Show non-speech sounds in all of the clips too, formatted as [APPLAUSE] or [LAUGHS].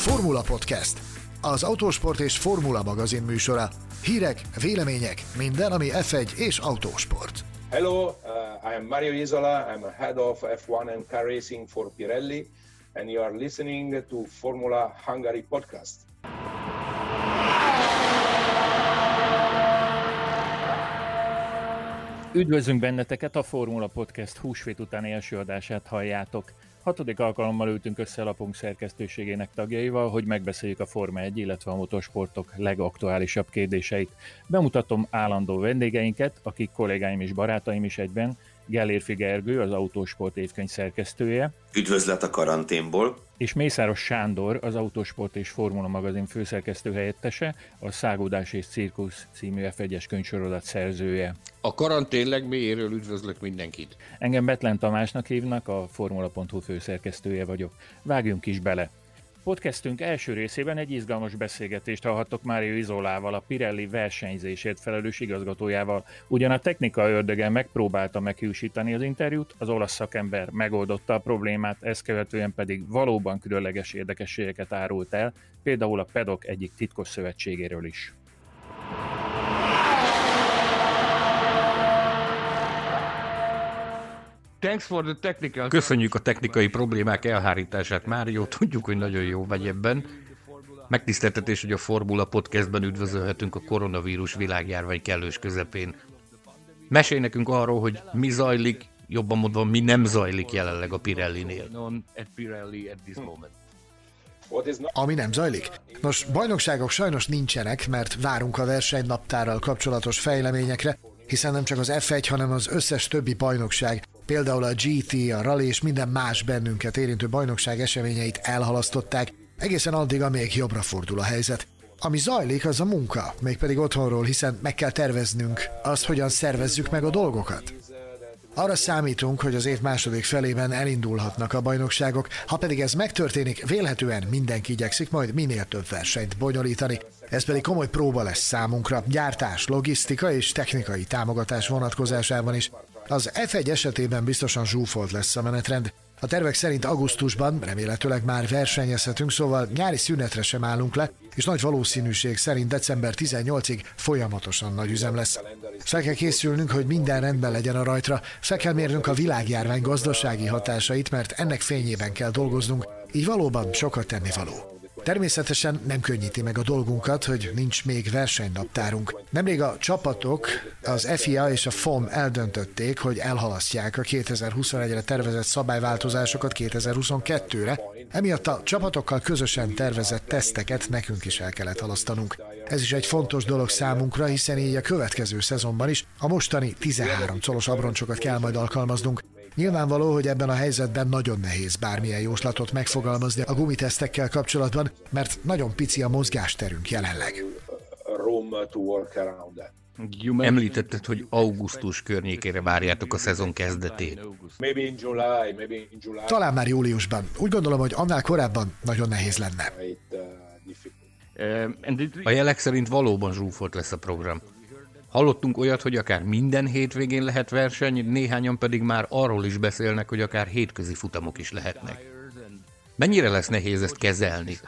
Formula Podcast, az autósport és formula magazin műsora. Hírek, vélemények, minden, ami F1 és autósport. Hello, uh, I am Mario Isola. I'm a head of F1 and car racing for Pirelli, and you are listening to Formula Hungary podcast. Üdvözlünk benneteket, a Formula Podcast húsvét utáni első adását halljátok. Hatodik alkalommal ültünk össze a lapunk szerkesztőségének tagjaival, hogy megbeszéljük a Forma 1, illetve a motorsportok legaktuálisabb kérdéseit. Bemutatom állandó vendégeinket, akik kollégáim és barátaim is egyben, Gellérfi Gergő, az Autósport évkönyv szerkesztője. Üdvözlet a karanténból. És Mészáros Sándor, az Autósport és Formula magazin főszerkesztő helyettese, a Szágódás és Cirkusz című F1-es könyvsorozat szerzője. A karantén legmélyéről üdvözlök mindenkit. Engem Betlen Tamásnak hívnak, a Formula.hu főszerkesztője vagyok. Vágjunk is bele! Podcastünk első részében egy izgalmas beszélgetést hallhattok Mário Izolával, a Pirelli versenyzésért felelős igazgatójával. Ugyan a technika ördöge megpróbálta meghűsíteni az interjút, az olasz szakember megoldotta a problémát, ezt követően pedig valóban különleges érdekességeket árult el, például a pedok egyik titkos szövetségéről is. Köszönjük a technikai problémák elhárítását, Mário. Tudjuk, hogy nagyon jó vagy ebben. Megtiszteltetés, hogy a Formula Podcastben üdvözölhetünk a koronavírus világjárvány kellős közepén. Mesélj nekünk arról, hogy mi zajlik, jobban mondva, mi nem zajlik jelenleg a Pirelli-nél. Ami nem zajlik? Nos, bajnokságok sajnos nincsenek, mert várunk a versenynaptárral kapcsolatos fejleményekre, hiszen nem csak az F1, hanem az összes többi bajnokság Például a GT, a Rally és minden más bennünket érintő bajnokság eseményeit elhalasztották, egészen addig, amíg jobbra fordul a helyzet. Ami zajlik, az a munka, mégpedig otthonról, hiszen meg kell terveznünk azt, hogyan szervezzük meg a dolgokat. Arra számítunk, hogy az év második felében elindulhatnak a bajnokságok, ha pedig ez megtörténik, vélhetően mindenki igyekszik majd minél több versenyt bonyolítani. Ez pedig komoly próba lesz számunkra, gyártás, logisztika és technikai támogatás vonatkozásában is. Az F1 esetében biztosan zsúfolt lesz a menetrend. A tervek szerint augusztusban remélhetőleg már versenyezhetünk, szóval nyári szünetre sem állunk le, és nagy valószínűség szerint december 18-ig folyamatosan nagy üzem lesz. Fel kell készülnünk, hogy minden rendben legyen a rajtra, fel kell mérnünk a világjárvány gazdasági hatásait, mert ennek fényében kell dolgoznunk, így valóban sokat tennivaló. Természetesen nem könnyíti meg a dolgunkat, hogy nincs még versenynaptárunk. Nemrég a csapatok, az FIA és a FOM eldöntötték, hogy elhalasztják a 2021-re tervezett szabályváltozásokat 2022-re, emiatt a csapatokkal közösen tervezett teszteket nekünk is el kellett halasztanunk. Ez is egy fontos dolog számunkra, hiszen így a következő szezonban is a mostani 13 colos abroncsokat kell majd alkalmaznunk. Nyilvánvaló, hogy ebben a helyzetben nagyon nehéz bármilyen jóslatot megfogalmazni a gumitesztekkel kapcsolatban, mert nagyon pici a mozgásterünk jelenleg. Említetted, hogy augusztus környékére várjátok a szezon kezdetét. Talán már júliusban. Úgy gondolom, hogy annál korábban nagyon nehéz lenne. A jelek szerint valóban zsúfolt lesz a program. Hallottunk olyat, hogy akár minden hétvégén lehet verseny, néhányan pedig már arról is beszélnek, hogy akár hétközi futamok is lehetnek. Mennyire lesz nehéz ezt kezelni?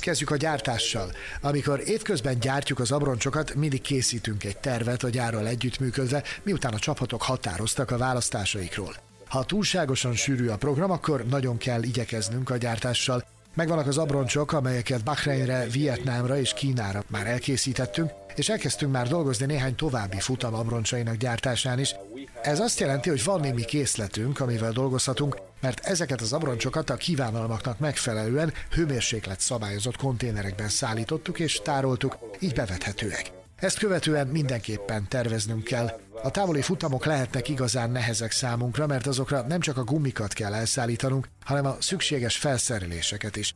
Kezdjük a gyártással. Amikor évközben gyártjuk az abroncsokat, mindig készítünk egy tervet a gyárral együttműködve, miután a csapatok határoztak a választásaikról. Ha túlságosan sűrű a program, akkor nagyon kell igyekeznünk a gyártással, Megvannak az abroncsok, amelyeket Bahreinre, Vietnámra és Kínára már elkészítettünk, és elkezdtünk már dolgozni néhány további futam abroncsainak gyártásán is. Ez azt jelenti, hogy van némi készletünk, amivel dolgozhatunk, mert ezeket az abroncsokat a kívánalmaknak megfelelően hőmérséklet szabályozott konténerekben szállítottuk és tároltuk, így bevethetőek. Ezt követően mindenképpen terveznünk kell. A távoli futamok lehetnek igazán nehezek számunkra, mert azokra nem csak a gumikat kell elszállítanunk, hanem a szükséges felszereléseket is.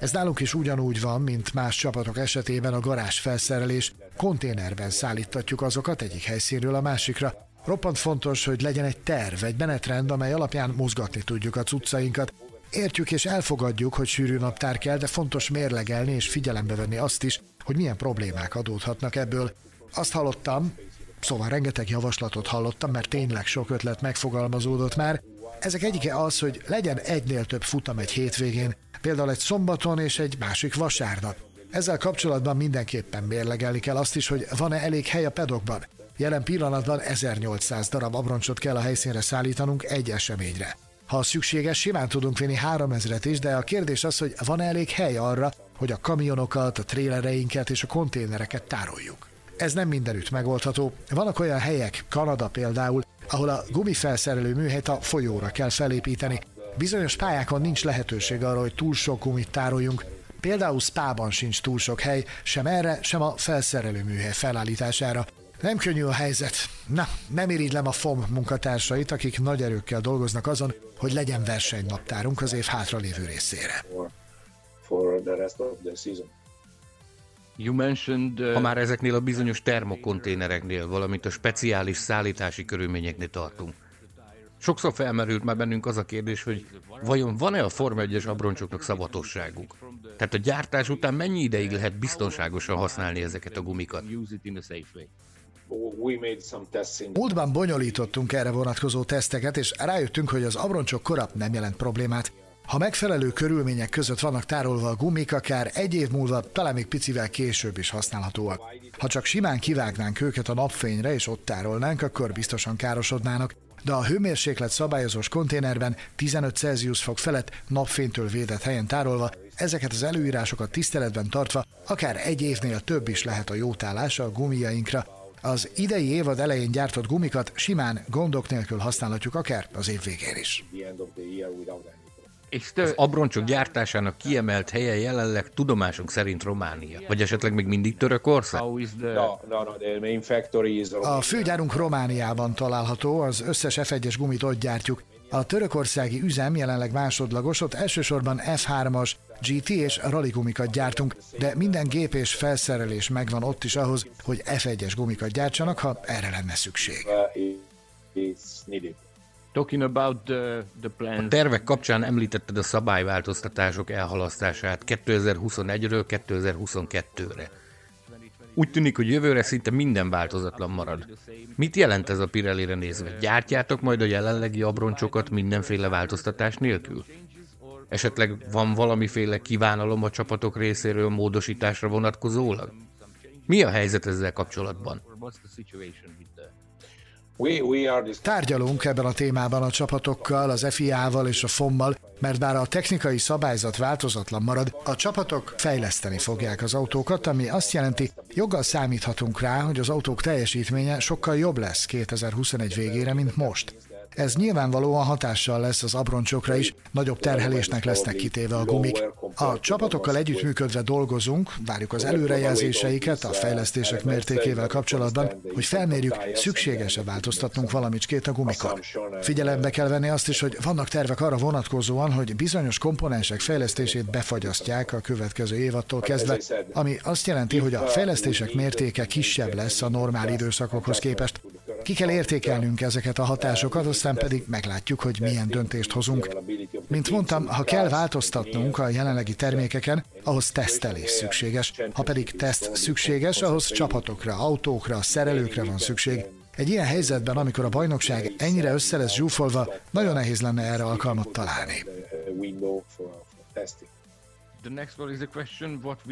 Ez nálunk is ugyanúgy van, mint más csapatok esetében a garázs felszerelés. Konténerben szállítatjuk azokat egyik helyszínről a másikra. Roppant fontos, hogy legyen egy terv, egy menetrend, amely alapján mozgatni tudjuk a cuccainkat. Értjük és elfogadjuk, hogy sűrű naptár kell, de fontos mérlegelni és figyelembe venni azt is, hogy milyen problémák adódhatnak ebből. Azt hallottam, Szóval rengeteg javaslatot hallottam, mert tényleg sok ötlet megfogalmazódott már. Ezek egyike az, hogy legyen egynél több futam egy hétvégén, például egy szombaton és egy másik vasárnap. Ezzel kapcsolatban mindenképpen mérlegelni kell azt is, hogy van-e elég hely a pedokban. Jelen pillanatban 1800 darab abroncsot kell a helyszínre szállítanunk egy eseményre. Ha szükséges, simán tudunk vinni 3000-et is, de a kérdés az, hogy van elég hely arra, hogy a kamionokat, a trélereinket és a konténereket tároljuk. Ez nem mindenütt megoldható. Vannak olyan helyek, Kanada például, ahol a gumifelszerelő műhelyt a folyóra kell felépíteni. Bizonyos pályákon nincs lehetőség arra, hogy túl sok gumit tároljunk, Például Spában sincs túl sok hely, sem erre, sem a felszerelő műhely felállítására. Nem könnyű a helyzet. Na, nem irigylem a FOM munkatársait, akik nagy erőkkel dolgoznak azon, hogy legyen versenynaptárunk az év hátralévő részére. Uh... Ha már ezeknél a bizonyos termokonténereknél, valamint a speciális szállítási körülményeknél tartunk. Sokszor felmerült már bennünk az a kérdés, hogy vajon van-e a Forma 1-es abroncsoknak szabatosságuk? Tehát a gyártás után mennyi ideig lehet biztonságosan használni ezeket a gumikat? Múltban bonyolítottunk erre vonatkozó teszteket, és rájöttünk, hogy az abroncsok kora nem jelent problémát. Ha megfelelő körülmények között vannak tárolva a gumik, akár egy év múlva, talán még picivel később is használhatóak. Ha csak simán kivágnánk őket a napfényre és ott tárolnánk, akkor biztosan károsodnának, de a hőmérséklet szabályozós konténerben 15 Celsius fok felett napfénytől védett helyen tárolva, ezeket az előírásokat tiszteletben tartva akár egy évnél több is lehet a jótállása a gumiainkra. Az idei évad elején gyártott gumikat simán gondok nélkül használhatjuk akár az év végén is. Az abroncsok gyártásának kiemelt helye jelenleg tudomásunk szerint Románia, vagy esetleg még mindig Törökország? A főgyárunk Romániában található, az összes F1-es gumit ott gyártjuk. A törökországi üzem jelenleg másodlagos, ott elsősorban F3-as, GT és rally gumikat gyártunk, de minden gép és felszerelés megvan ott is ahhoz, hogy F1-es gumikat gyártsanak, ha erre lenne szükség. Talking about the, the plans. A tervek kapcsán említetted a szabályváltoztatások elhalasztását 2021-ről 2022-re. Úgy tűnik, hogy jövőre szinte minden változatlan marad. Mit jelent ez a Pirelli-re nézve? Gyártjátok majd a jelenlegi abroncsokat mindenféle változtatás nélkül? Esetleg van valamiféle kívánalom a csapatok részéről módosításra vonatkozólag? Mi a helyzet ezzel kapcsolatban? Tárgyalunk ebben a témában a csapatokkal, az FIA-val és a FOM-mal, mert bár a technikai szabályzat változatlan marad, a csapatok fejleszteni fogják az autókat, ami azt jelenti, joggal számíthatunk rá, hogy az autók teljesítménye sokkal jobb lesz 2021 végére, mint most. Ez nyilvánvalóan hatással lesz az abroncsokra is, nagyobb terhelésnek lesznek kitéve a gumik. A csapatokkal együttműködve dolgozunk, várjuk az előrejelzéseiket a fejlesztések mértékével kapcsolatban, hogy felmérjük, szükséges-e változtatnunk valamicskét a gumikon. Figyelembe kell venni azt is, hogy vannak tervek arra vonatkozóan, hogy bizonyos komponensek fejlesztését befagyasztják a következő évattól kezdve, ami azt jelenti, hogy a fejlesztések mértéke kisebb lesz a normál időszakokhoz képest, ki kell értékelnünk ezeket a hatásokat, aztán pedig meglátjuk, hogy milyen döntést hozunk. Mint mondtam, ha kell változtatnunk a jelenlegi termékeken, ahhoz tesztelés szükséges. Ha pedig teszt szükséges, ahhoz csapatokra, autókra, szerelőkre van szükség. Egy ilyen helyzetben, amikor a bajnokság ennyire össze lesz zsúfolva, nagyon nehéz lenne erre alkalmat találni.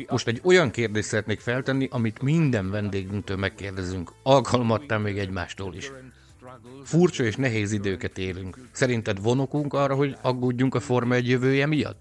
Most egy olyan kérdést szeretnék feltenni, amit minden vendégünktől megkérdezünk, alkalmattán még egymástól is. Furcsa és nehéz időket élünk. Szerinted vonokunk arra, hogy aggódjunk a Forma 1 jövője miatt?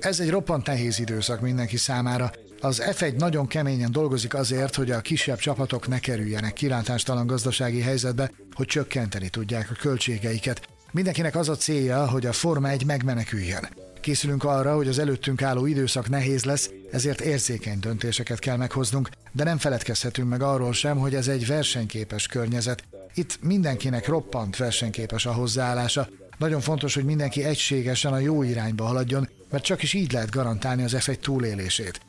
Ez egy roppant nehéz időszak mindenki számára. Az F1 nagyon keményen dolgozik azért, hogy a kisebb csapatok ne kerüljenek kilátástalan gazdasági helyzetbe, hogy csökkenteni tudják a költségeiket. Mindenkinek az a célja, hogy a Forma 1 megmeneküljön. Készülünk arra, hogy az előttünk álló időszak nehéz lesz, ezért érzékeny döntéseket kell meghoznunk, de nem feledkezhetünk meg arról sem, hogy ez egy versenyképes környezet. Itt mindenkinek roppant versenyképes a hozzáállása. Nagyon fontos, hogy mindenki egységesen a jó irányba haladjon, mert csak is így lehet garantálni az F1 túlélését.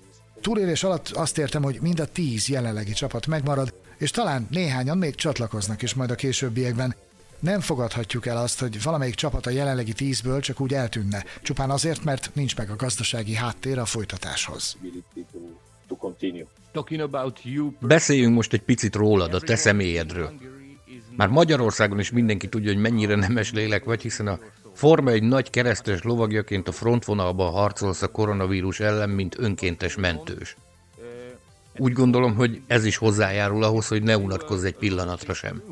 Túlélés alatt azt értem, hogy mind a tíz jelenlegi csapat megmarad, és talán néhányan még csatlakoznak is majd a későbbiekben, nem fogadhatjuk el azt, hogy valamelyik csapat a jelenlegi tízből csak úgy eltűnne, csupán azért, mert nincs meg a gazdasági háttér a folytatáshoz. Beszéljünk most egy picit rólad, a te személyedről. Már Magyarországon is mindenki tudja, hogy mennyire nemes lélek vagy, hiszen a Forma egy nagy keresztes lovagjaként a frontvonalban harcolsz a koronavírus ellen, mint önkéntes mentős. Úgy gondolom, hogy ez is hozzájárul ahhoz, hogy ne unatkozz egy pillanatra sem.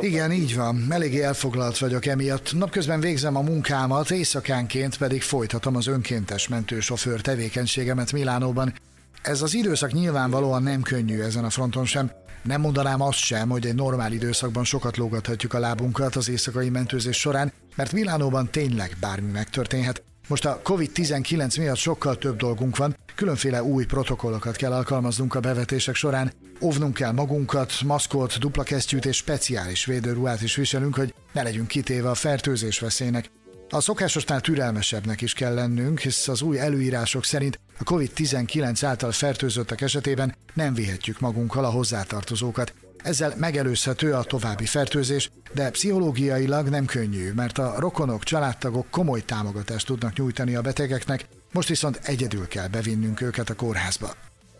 Igen, így van. Eléggé elfoglalt vagyok emiatt. Napközben végzem a munkámat, éjszakánként pedig folytatom az önkéntes mentősofőr tevékenységemet Milánóban. Ez az időszak nyilvánvalóan nem könnyű ezen a fronton sem. Nem mondanám azt sem, hogy egy normál időszakban sokat lógathatjuk a lábunkat az éjszakai mentőzés során, mert Milánóban tényleg bármi megtörténhet. Most a COVID-19 miatt sokkal több dolgunk van, különféle új protokollokat kell alkalmaznunk a bevetések során, óvnunk kell magunkat, maszkot, dupla kesztyűt és speciális védőruhát is viselünk, hogy ne legyünk kitéve a fertőzés veszélynek. A szokásosnál türelmesebbnek is kell lennünk, hisz az új előírások szerint a COVID-19 által fertőzöttek esetében nem vihetjük magunkkal a hozzátartozókat. Ezzel megelőzhető a további fertőzés, de pszichológiailag nem könnyű, mert a rokonok, családtagok komoly támogatást tudnak nyújtani a betegeknek, most viszont egyedül kell bevinnünk őket a kórházba.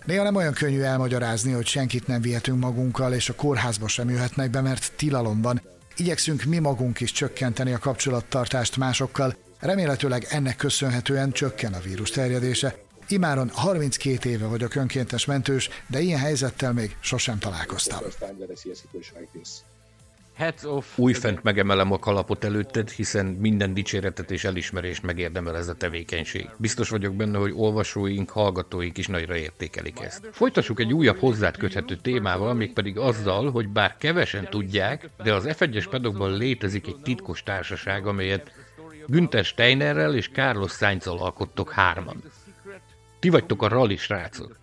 Néha nem olyan könnyű elmagyarázni, hogy senkit nem vihetünk magunkkal, és a kórházba sem jöhetnek be, mert tilalom van. Igyekszünk mi magunk is csökkenteni a kapcsolattartást másokkal, remélhetőleg ennek köszönhetően csökken a vírus terjedése, Imáron 32 éve vagyok önkéntes mentős, de ilyen helyzettel még sosem találkoztam. Újfent megemelem a kalapot előtted, hiszen minden dicséretet és elismerést megérdemel ez a tevékenység. Biztos vagyok benne, hogy olvasóink, hallgatóink is nagyra értékelik ezt. Folytassuk egy újabb hozzád köthető témával, mégpedig azzal, hogy bár kevesen tudják, de az F1-es pedokban létezik egy titkos társaság, amelyet Günther Steinerrel és Carlos Sainzal alkottok hárman. Ti vagytok a rally srácok.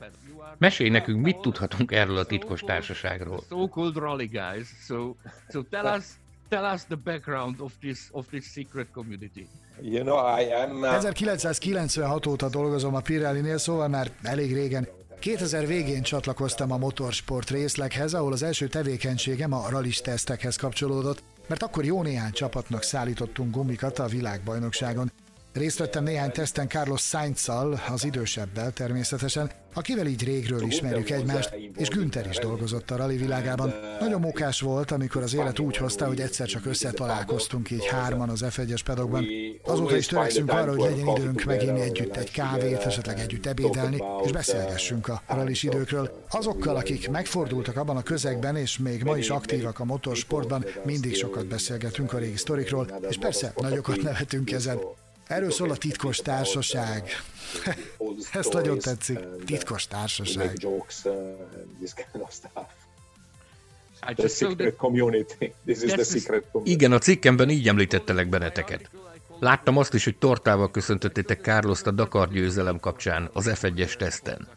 Mesélj nekünk, mit tudhatunk erről a titkos társaságról. So-called rally guys. So, so tell us, tell us the background of this, of this secret community. You know, I am, uh... 1996 óta dolgozom a Pirelli-nél, szóval már elég régen 2000 végén csatlakoztam a motorsport részleghez, ahol az első tevékenységem a rallis tesztekhez kapcsolódott, mert akkor jó néhány csapatnak szállítottunk gumikat a világbajnokságon. Részt vettem néhány teszten Carlos sainz az idősebbel természetesen, akivel így régről ismerjük egymást, és Günther is dolgozott a rally világában. Nagyon mókás volt, amikor az élet úgy hozta, hogy egyszer csak összetalálkoztunk így hárman az F1-es pedokban. Azóta is törekszünk arra, hogy legyen időnk meginni együtt egy kávét, esetleg együtt ebédelni, és beszélgessünk a rally időkről. Azokkal, akik megfordultak abban a közegben, és még ma is aktívak a motorsportban, mindig sokat beszélgetünk a régi sztorikról, és persze nagyokat nevetünk ezen. Erről szól a titkos társaság. [LAUGHS] Ez nagyon tetszik. Titkos társaság. Igen, a cikkemben így említettelek benneteket. Láttam azt is, hogy tortával köszöntöttétek Carlos a Dakar győzelem kapcsán az F1-es teszten.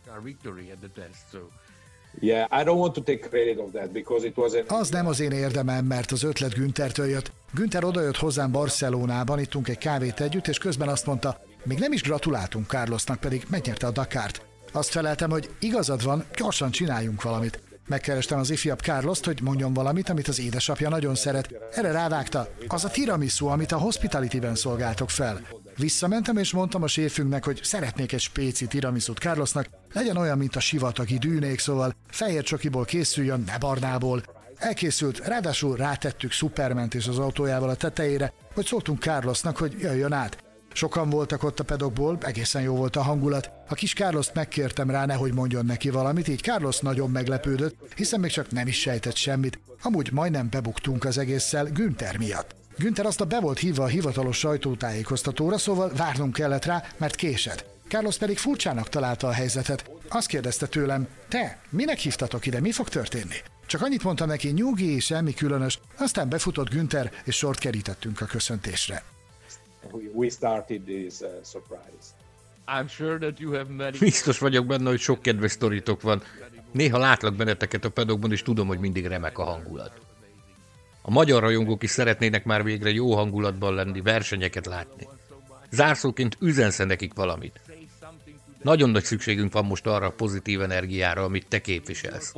Az nem az én érdemem, mert az ötlet Günthertől jött. Günther odajött hozzám Barcelonában, ittunk egy kávét együtt, és közben azt mondta, még nem is gratuláltunk Carlosnak, pedig megnyerte a Dakárt. Azt feleltem, hogy igazad van, gyorsan csináljunk valamit. Megkerestem az ifjabb Carlost, hogy mondjon valamit, amit az édesapja nagyon szeret. Erre rávágta, az a tiramisu, amit a Hospitality-ben szolgáltok fel. Visszamentem és mondtam a séfünknek, hogy szeretnék egy spéci tiramisut Carlosnak, legyen olyan, mint a sivatagi dűnék, szóval fehér csokiból készüljön, ne barnából. Elkészült, ráadásul rátettük Superment és az autójával a tetejére, hogy szóltunk Carlosnak, hogy jöjjön át. Sokan voltak ott a pedokból, egészen jó volt a hangulat. A kis Carlost megkértem rá, nehogy mondjon neki valamit, így Carlos nagyon meglepődött, hiszen még csak nem is sejtett semmit. Amúgy majdnem bebuktunk az egésszel Günther miatt. Günther azt a be volt hívva a hivatalos sajtótájékoztatóra, szóval várnunk kellett rá, mert késett. Carlos pedig furcsának találta a helyzetet. Azt kérdezte tőlem, te, minek hívtatok ide, mi fog történni? Csak annyit mondtam neki, nyugi, semmi különös, aztán befutott Günther, és sort kerítettünk a köszöntésre. We started this uh, surprise. I'm sure that you have many... Biztos vagyok benne, hogy sok kedves sztoritok van. Néha látlak benneteket a pedokban, és tudom, hogy mindig remek a hangulat. A magyar rajongók is szeretnének már végre jó hangulatban lenni, versenyeket látni. Zárszóként üzensz nekik valamit. Nagyon nagy szükségünk van most arra a pozitív energiára, amit te képviselsz.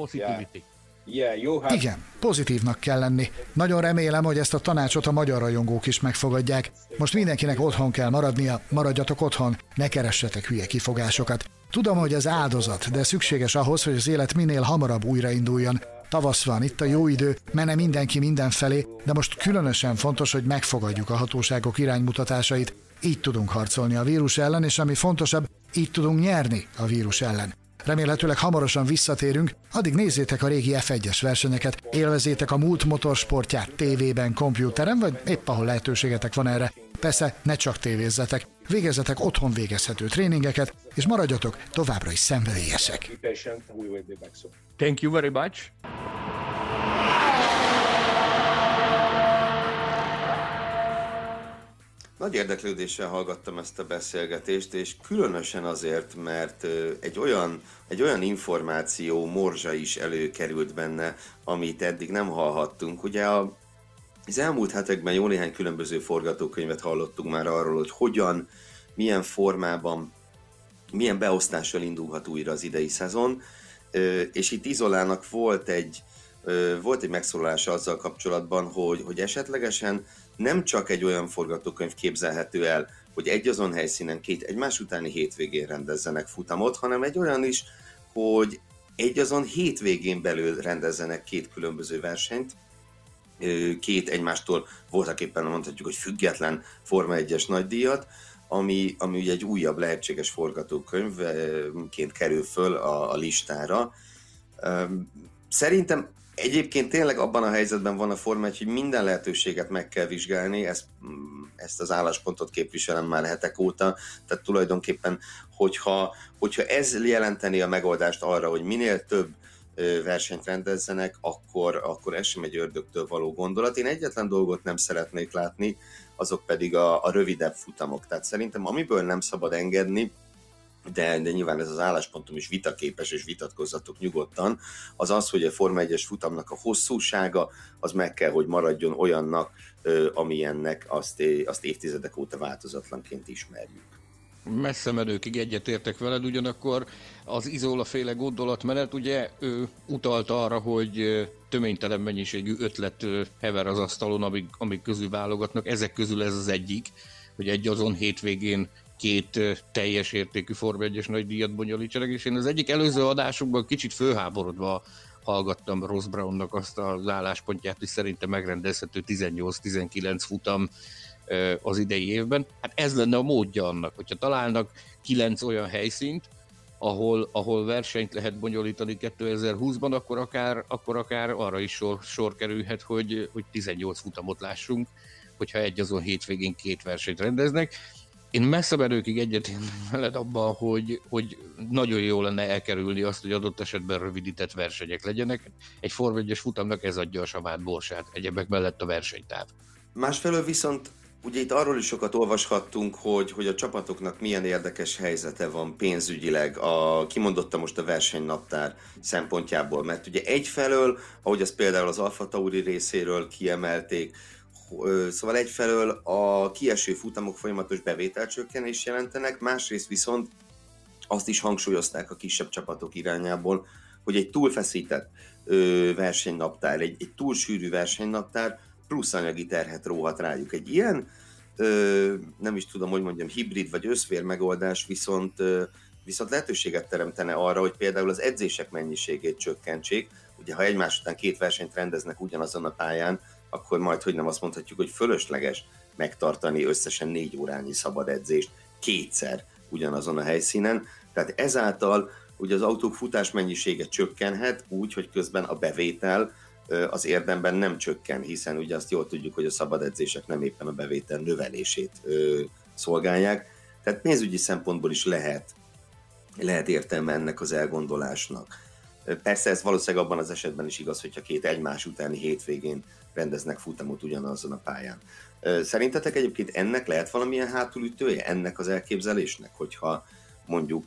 Igen, pozitívnak kell lenni. Nagyon remélem, hogy ezt a tanácsot a magyar rajongók is megfogadják. Most mindenkinek otthon kell maradnia, maradjatok otthon, ne keressetek hülye kifogásokat. Tudom, hogy ez áldozat, de szükséges ahhoz, hogy az élet minél hamarabb újrainduljon. Tavasz van, itt a jó idő, mene mindenki mindenfelé, de most különösen fontos, hogy megfogadjuk a hatóságok iránymutatásait. Így tudunk harcolni a vírus ellen, és ami fontosabb, így tudunk nyerni a vírus ellen. Remélhetőleg hamarosan visszatérünk, addig nézzétek a régi F1-es versenyeket, élvezétek a múlt motorsportját tévében, kompjúteren, vagy épp ahol lehetőségetek van erre. Persze, ne csak tévézzetek, végezzetek otthon végezhető tréningeket, és maradjatok továbbra is szenvedélyesek. Thank you very much. Nagy érdeklődéssel hallgattam ezt a beszélgetést, és különösen azért, mert egy olyan, egy olyan információ morzsa is előkerült benne, amit eddig nem hallhattunk. Ugye a, az elmúlt hetekben jó néhány különböző forgatókönyvet hallottunk már arról, hogy hogyan, milyen formában, milyen beosztással indulhat újra az idei szezon, és itt Izolának volt egy, volt egy megszólalása azzal kapcsolatban, hogy, hogy esetlegesen nem csak egy olyan forgatókönyv képzelhető el, hogy egy azon helyszínen két egymás utáni hétvégén rendezzenek futamot, hanem egy olyan is, hogy egy azon hétvégén belül rendezzenek két különböző versenyt, két egymástól voltak éppen mondhatjuk, hogy független Forma 1-es nagydíjat, ami, ami ugye egy újabb lehetséges forgatókönyvként kerül föl a, a listára. Szerintem Egyébként tényleg abban a helyzetben van a Forma hogy minden lehetőséget meg kell vizsgálni, ezt, mm, ezt az álláspontot képviselem már hetek óta, tehát tulajdonképpen, hogyha, hogyha ez jelenteni a megoldást arra, hogy minél több versenyt rendezzenek, akkor, akkor ez sem egy ördögtől való gondolat. Én egyetlen dolgot nem szeretnék látni, azok pedig a, a rövidebb futamok. Tehát szerintem amiből nem szabad engedni, de, de nyilván ez az álláspontom is vitaképes, és vitatkozzatok nyugodtan, az az, hogy a Forma 1-es futamnak a hosszúsága, az meg kell, hogy maradjon olyannak, amilyennek azt, azt évtizedek óta változatlanként ismerjük. Messze menőkig egyetértek veled, ugyanakkor az Izola féle gondolatmenet ugye ő utalt arra, hogy töménytelen mennyiségű ötlet hever az asztalon, amik, amik közül válogatnak, ezek közül ez az egyik, hogy egy azon hétvégén két teljes értékű Form 1-es nagy díjat bonyolítsanak, és én az egyik előző adásunkban kicsit főháborodva hallgattam Ross Brownnak azt az álláspontját, hogy szerintem megrendezhető 18-19 futam az idei évben. Hát ez lenne a módja annak, hogyha találnak kilenc olyan helyszínt, ahol, ahol versenyt lehet bonyolítani 2020-ban, akkor akár, akkor akár arra is sor, sor kerülhet, hogy, hogy 18 futamot lássunk, hogyha egy azon hétvégén két versenyt rendeznek én messze menőkig egyetértek veled abban, hogy, hogy nagyon jó lenne elkerülni azt, hogy adott esetben rövidített versenyek legyenek. Egy Form 1 futamnak ez adja a savát borsát, egyebek mellett a versenytáv. Másfelől viszont Ugye itt arról is sokat olvashattunk, hogy, hogy a csapatoknak milyen érdekes helyzete van pénzügyileg, a, kimondottam most a versenynaptár szempontjából, mert ugye egyfelől, ahogy az például az Alfa Tauri részéről kiemelték, Szóval egyfelől a kieső futamok folyamatos bevételcsökkenés jelentenek, másrészt viszont azt is hangsúlyozták a kisebb csapatok irányából, hogy egy túlfeszített versenynaptár, egy, egy túl sűrű versenynaptár plusz anyagi terhet róhat rájuk. Egy ilyen, ö, nem is tudom, hogy mondjam, hibrid vagy összvér megoldás viszont, ö, viszont lehetőséget teremtene arra, hogy például az edzések mennyiségét csökkentsék. Ugye, ha egymás után két versenyt rendeznek ugyanazon a pályán, akkor majd, hogy nem azt mondhatjuk, hogy fölösleges megtartani összesen négy órányi szabad edzést kétszer ugyanazon a helyszínen. Tehát ezáltal ugye az autók futás mennyisége csökkenhet úgy, hogy közben a bevétel az érdemben nem csökken, hiszen ugye azt jól tudjuk, hogy a szabad edzések nem éppen a bevétel növelését szolgálják. Tehát pénzügyi szempontból is lehet, lehet értelme ennek az elgondolásnak. Persze ez valószínűleg abban az esetben is igaz, hogyha két egymás utáni hétvégén rendeznek futamot ugyanazon a pályán. Szerintetek egyébként ennek lehet valamilyen hátulütője, ennek az elképzelésnek, hogyha mondjuk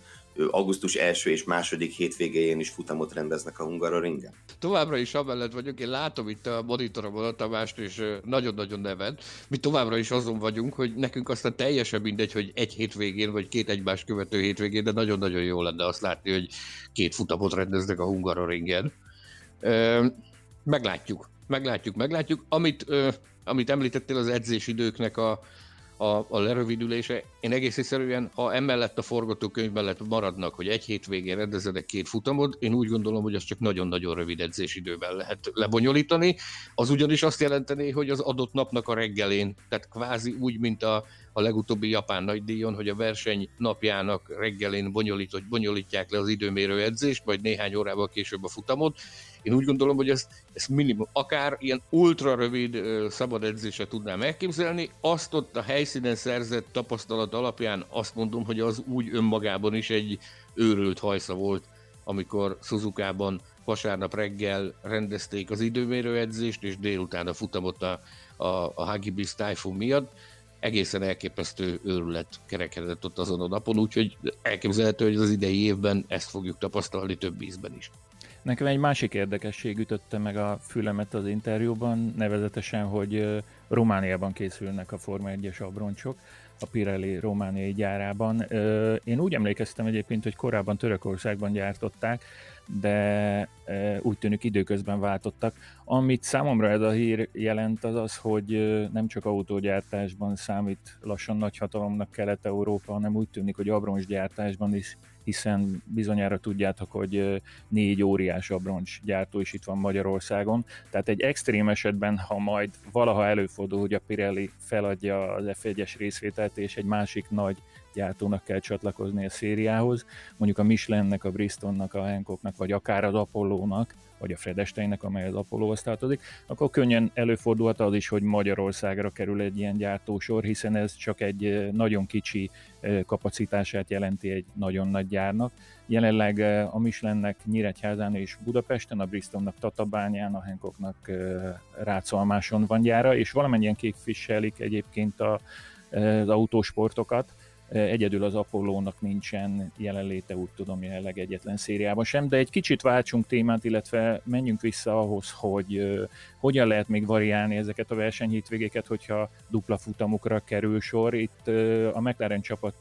augusztus első és második hétvégéjén is futamot rendeznek a Hungaroringen? Továbbra is amellett vagyok, én látom itt a monitoromon a Tamást, és nagyon-nagyon neved. Mi továbbra is azon vagyunk, hogy nekünk aztán teljesen mindegy, hogy egy hétvégén, vagy két egymás követő hétvégén, de nagyon-nagyon jó lenne azt látni, hogy két futamot rendeznek a Hungaroringen Meglátjuk, meglátjuk, meglátjuk. Amit, amit említettél az edzésidőknek a, a, a lerövidülése. Én egész egyszerűen, ha emellett a forgatókönyv mellett maradnak, hogy egy hétvégén rendezedek két futamot, én úgy gondolom, hogy azt csak nagyon-nagyon rövid edzésidővel lehet lebonyolítani. Az ugyanis azt jelenteni, hogy az adott napnak a reggelén, tehát kvázi úgy, mint a, a legutóbbi japán nagydíjon, hogy a verseny napjának reggelén bonyolít, bonyolítják le az időmérő edzést, vagy néhány órával később a futamot, én úgy gondolom, hogy ezt, ezt minimum, akár ilyen ultra rövid szabad edzésre tudnám elképzelni, azt ott a helyszínen szerzett tapasztalat alapján azt mondom, hogy az úgy önmagában is egy őrült hajsza volt, amikor Suzuka-ban vasárnap reggel rendezték az időmérő edzést, és délután a futamot a, a, a Hagibis Typhoon miatt. Egészen elképesztő őrület kerekedett ott azon a napon, úgyhogy elképzelhető, hogy az idei évben ezt fogjuk tapasztalni több ízben is. Nekem egy másik érdekesség ütötte meg a fülemet az interjúban, nevezetesen, hogy Romániában készülnek a Forma 1-es abroncsok, a Pirelli romániai gyárában. Én úgy emlékeztem egyébként, hogy korábban Törökországban gyártották, de úgy tűnik időközben váltottak. Amit számomra ez a hír jelent az az, hogy nem csak autógyártásban számít lassan nagy hatalomnak Kelet-Európa, hanem úgy tűnik, hogy abroncsgyártásban is hiszen bizonyára tudjátok, hogy négy óriás abroncs gyártó is itt van Magyarországon. Tehát egy extrém esetben, ha majd valaha előfordul, hogy a Pirelli feladja az F1-es részvételt, és egy másik nagy gyártónak kell csatlakozni a szériához, mondjuk a Michelinnek, a Bristolnak, a Hancocknak, vagy akár az Apollónak, vagy a Fredesteinnek, amely az Apollohoz tartozik, akkor könnyen előfordulhat az is, hogy Magyarországra kerül egy ilyen gyártósor, hiszen ez csak egy nagyon kicsi kapacitását jelenti egy nagyon nagy gyárnak. Jelenleg a Michelinnek Nyíregyházán és Budapesten, a Bristolnak Tatabányán, a Hancocknak Rácolmáson van gyára, és valamennyien képviselik egyébként a, az autósportokat, Egyedül az Apollónak nincsen jelenléte, úgy tudom, jelenleg egyetlen szériában sem, de egy kicsit váltsunk témát, illetve menjünk vissza ahhoz, hogy hogyan lehet még variálni ezeket a versenyhítvégéket, hogyha dupla futamokra kerül sor. Itt a McLaren csapat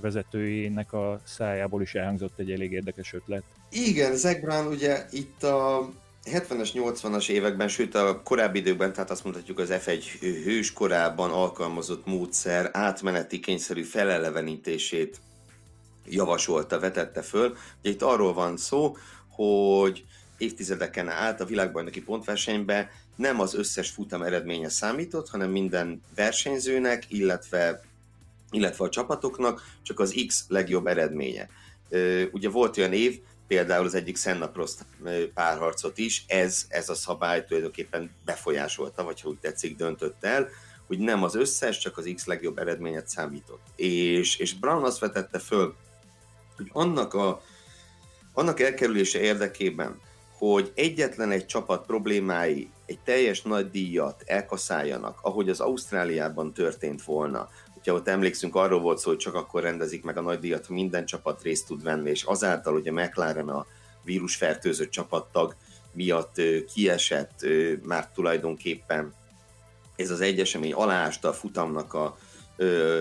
vezetőjének a szájából is elhangzott egy elég érdekes ötlet. Igen, Zach ugye itt a 70-es, 80-as években, sőt a korábbi időkben, tehát azt mondhatjuk az F1 hős korában alkalmazott módszer átmeneti kényszerű felelevenítését javasolta, vetette föl. Ugye itt arról van szó, hogy évtizedeken át a világbajnoki pontversenyben nem az összes futam eredménye számított, hanem minden versenyzőnek, illetve, illetve a csapatoknak csak az X legjobb eredménye. Ugye volt olyan év, például az egyik Senna Prost párharcot is, ez, ez a szabály tulajdonképpen befolyásolta, vagy ha úgy tetszik, döntött el, hogy nem az összes, csak az X legjobb eredményet számított. És, és Brown azt vetette föl, hogy annak, a, annak elkerülése érdekében, hogy egyetlen egy csapat problémái egy teljes nagy díjat elkaszáljanak, ahogy az Ausztráliában történt volna, Hogyha ott emlékszünk, arról volt szó, hogy csak akkor rendezik meg a nagy díjat, ha minden csapat részt tud venni, és azáltal ugye McLaren a vírusfertőzött csapattag miatt kiesett már tulajdonképpen ez az egy esemény aláásta a futamnak a,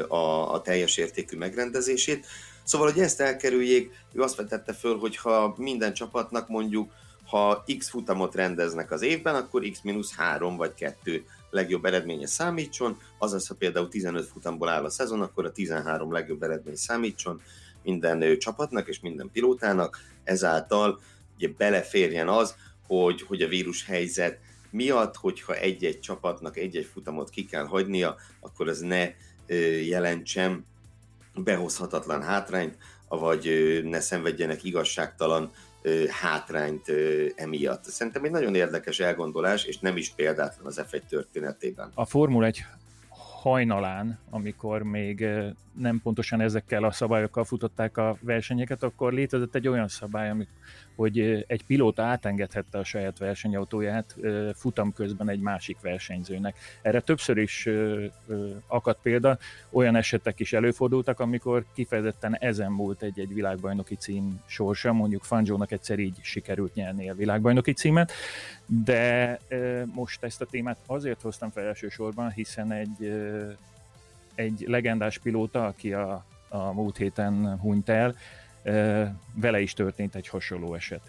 a, a teljes értékű megrendezését. Szóval, hogy ezt elkerüljék, ő azt vetette föl, hogy ha minden csapatnak mondjuk, ha X futamot rendeznek az évben, akkor X-3 vagy 2 legjobb eredménye számítson, azaz ha például 15 futamból áll a szezon, akkor a 13 legjobb eredmény számítson minden csapatnak és minden pilótának, ezáltal ugye beleférjen az, hogy, hogy a vírus helyzet miatt, hogyha egy-egy csapatnak egy-egy futamot ki kell hagynia, akkor ez ne jelentsen behozhatatlan hátrányt, vagy ne szenvedjenek igazságtalan hátrányt emiatt. Szerintem egy nagyon érdekes elgondolás, és nem is példátlan az F1 történetében. A Formula 1 hajnalán, amikor még nem pontosan ezekkel a szabályokkal futották a versenyeket, akkor létezett egy olyan szabály, hogy egy pilóta átengedhette a saját versenyautóját futam közben egy másik versenyzőnek. Erre többször is akadt példa, olyan esetek is előfordultak, amikor kifejezetten ezen múlt egy-egy világbajnoki cím sorsa, mondjuk Fanzsónak egyszer így sikerült nyerni a világbajnoki címet, de most ezt a témát azért hoztam fel elsősorban, hiszen egy, egy legendás pilóta, aki a, a múlt héten hunyt el, vele is történt egy hasonló eset.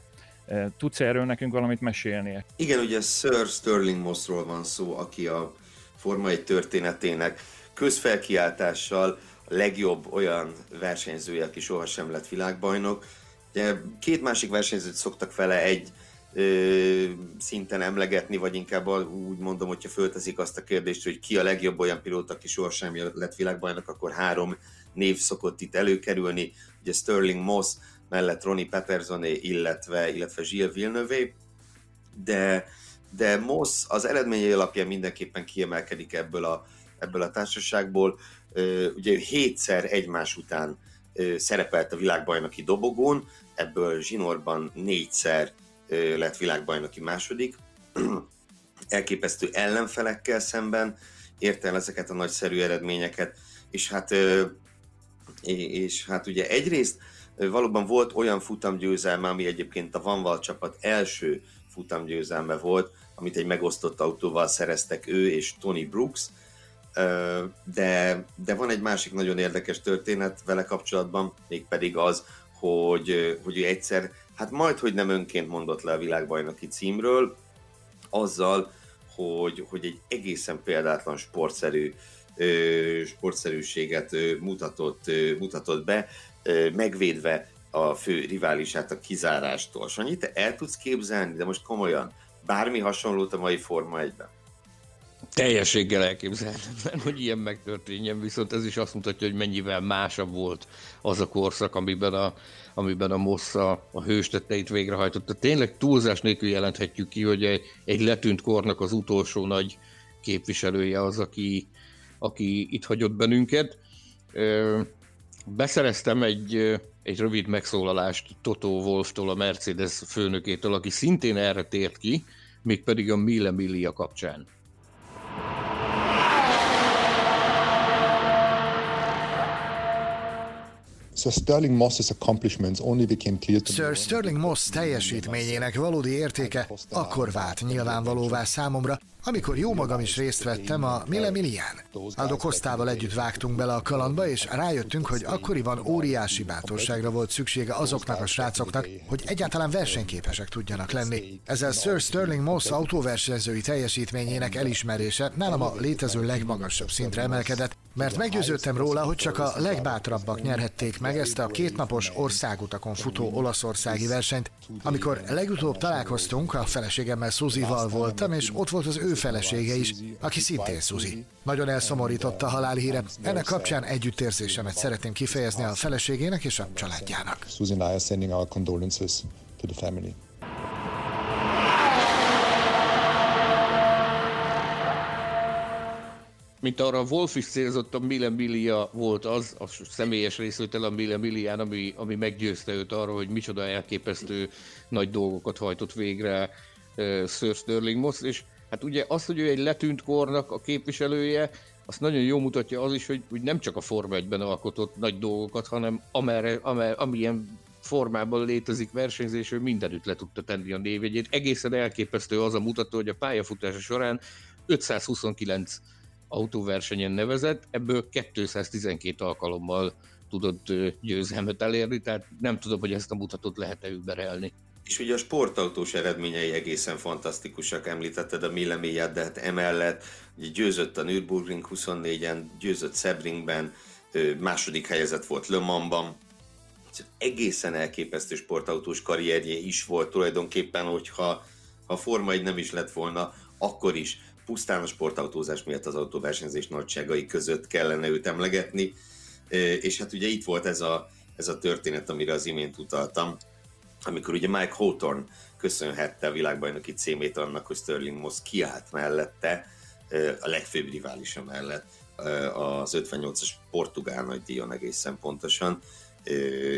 Tudsz erről nekünk valamit mesélni? Igen, ugye Sir Sterling Mossról van szó, aki a Forma 1 történetének közfelkiáltással a legjobb olyan versenyzője, aki sohasem lett világbajnok. Ugye két másik versenyzőt szoktak vele egy ö, szinten emlegetni, vagy inkább úgy mondom, hogyha fölteszik azt a kérdést, hogy ki a legjobb olyan pilóta, aki sohasem lett világbajnok, akkor három név szokott itt előkerülni. Ugye Sterling Moss, mellett Ronnie Petersoné, illetve, illetve Gilles Villeneuve, de, de Moss az eredményei alapján mindenképpen kiemelkedik ebből a, ebből a társaságból. Ugye hétszer egymás után szerepelt a világbajnoki dobogón, ebből zsinórban négyszer lett világbajnoki második. [CLEARS THROAT] Elképesztő ellenfelekkel szemben érte el ezeket a nagyszerű eredményeket, és hát, és hát ugye egyrészt valóban volt olyan futamgyőzelme, ami egyébként a Vanval csapat első futamgyőzelme volt, amit egy megosztott autóval szereztek ő és Tony Brooks, de, de van egy másik nagyon érdekes történet vele kapcsolatban, mégpedig az, hogy, hogy ő egyszer, hát majd, hogy nem önként mondott le a világbajnoki címről, azzal, hogy, hogy egy egészen példátlan sportszerű sportszerűséget mutatott, mutatott be, megvédve a fő riválisát a kizárástól. Sanyi, te el tudsz képzelni, de most komolyan, bármi hasonlót a mai Forma 1-ben? Teljességgel elképzelhetetlen, hogy ilyen megtörténjen, viszont ez is azt mutatja, hogy mennyivel másabb volt az a korszak, amiben a, amiben a Mossa a hőstetteit végrehajtotta. Tényleg túlzás nélkül jelenthetjük ki, hogy egy, egy letűnt kornak az utolsó nagy képviselője az, aki, aki itt hagyott bennünket. Beszereztem egy, egy rövid megszólalást Toto Wolftól, a Mercedes főnökétől, aki szintén erre tért ki, mégpedig a Mille Miglia kapcsán. Sir Sterling Moss's accomplishments only became clear to Sir Sterling Moss teljesítményének valódi értéke akkor vált nyilvánvalóvá számomra, amikor jó magam is részt vettem a Mille Millián. Aldo Kostával együtt vágtunk bele a kalandba, és rájöttünk, hogy akkoriban óriási bátorságra volt szüksége azoknak a srácoknak, hogy egyáltalán versenyképesek tudjanak lenni. Ezzel Sir Sterling Moss autóversenyzői teljesítményének elismerése nálam a létező legmagasabb szintre emelkedett, mert meggyőződtem róla, hogy csak a legbátrabbak nyerhették meg ezt a kétnapos országutakon futó olaszországi versenyt. Amikor legutóbb találkoztunk, a feleségemmel Suzival voltam, és ott volt az ő felesége is, aki szintén Suzi. Nagyon elszomorította a halálhíre. Ennek kapcsán együttérzésemet szeretném kifejezni a feleségének és a családjának. Suzy and I are sending our condolences to the family. mint arra a Wolf is célzott, a Mille Milia volt az, a személyes részvétel a Mille Milián, ami, ami meggyőzte őt arra, hogy micsoda elképesztő nagy dolgokat hajtott végre uh, Sir Sterling Moss, és hát ugye az, hogy ő egy letűnt kornak a képviselője, azt nagyon jó mutatja az is, hogy, hogy nem csak a Forma 1-ben alkotott nagy dolgokat, hanem amerre, amer, amilyen formában létezik versenyzés, ő mindenütt le tudta tenni a névjegyét. Egészen elképesztő az a mutató, hogy a pályafutása során 529 autóversenyen nevezett, ebből 212 alkalommal tudott győzelmet elérni, tehát nem tudom, hogy ezt a mutatót lehet-e überelni. És ugye a sportautós eredményei egészen fantasztikusak, említetted a Milleméját, de hát emellett ugye győzött a Nürburgring 24-en, győzött Sebringben, második helyezett volt Le Mansban, egészen elképesztő sportautós karrierje is volt tulajdonképpen, hogyha ha Forma 1 nem is lett volna, akkor is pusztán a sportautózás miatt az autóversenyzés nagyságai között kellene őt emlegetni, és hát ugye itt volt ez a, ez a történet, amire az imént utaltam, amikor ugye Mike Hawthorne köszönhette a világbajnoki címét annak, hogy Sterling Moss kiállt mellette, a legfőbb riválisa mellett az 58-as portugál nagy díjon egészen pontosan,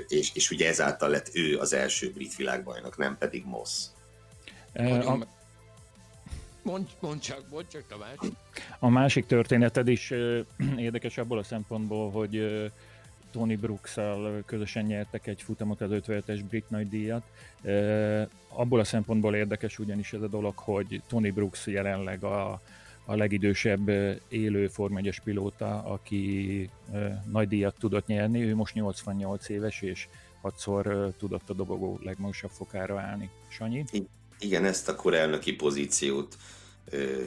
és, és ugye ezáltal lett ő az első brit világbajnok, nem pedig Moss. a, Mondj, mondj csak, mondj csak, Tamás. A másik történeted is [CLEARS THROAT] érdekes abból a szempontból, hogy Tony brooks közösen nyertek egy futamot az 57-es brit nagydíjat. Abból a szempontból érdekes ugyanis ez a dolog, hogy Tony Brooks jelenleg a, a legidősebb élő Form 1 pilóta, aki nagy díjat tudott nyerni. Ő most 88 éves, és hatszor tudott a dobogó legmagasabb fokára állni. Sanyi? Igen, ezt a korelnöki pozíciót ö,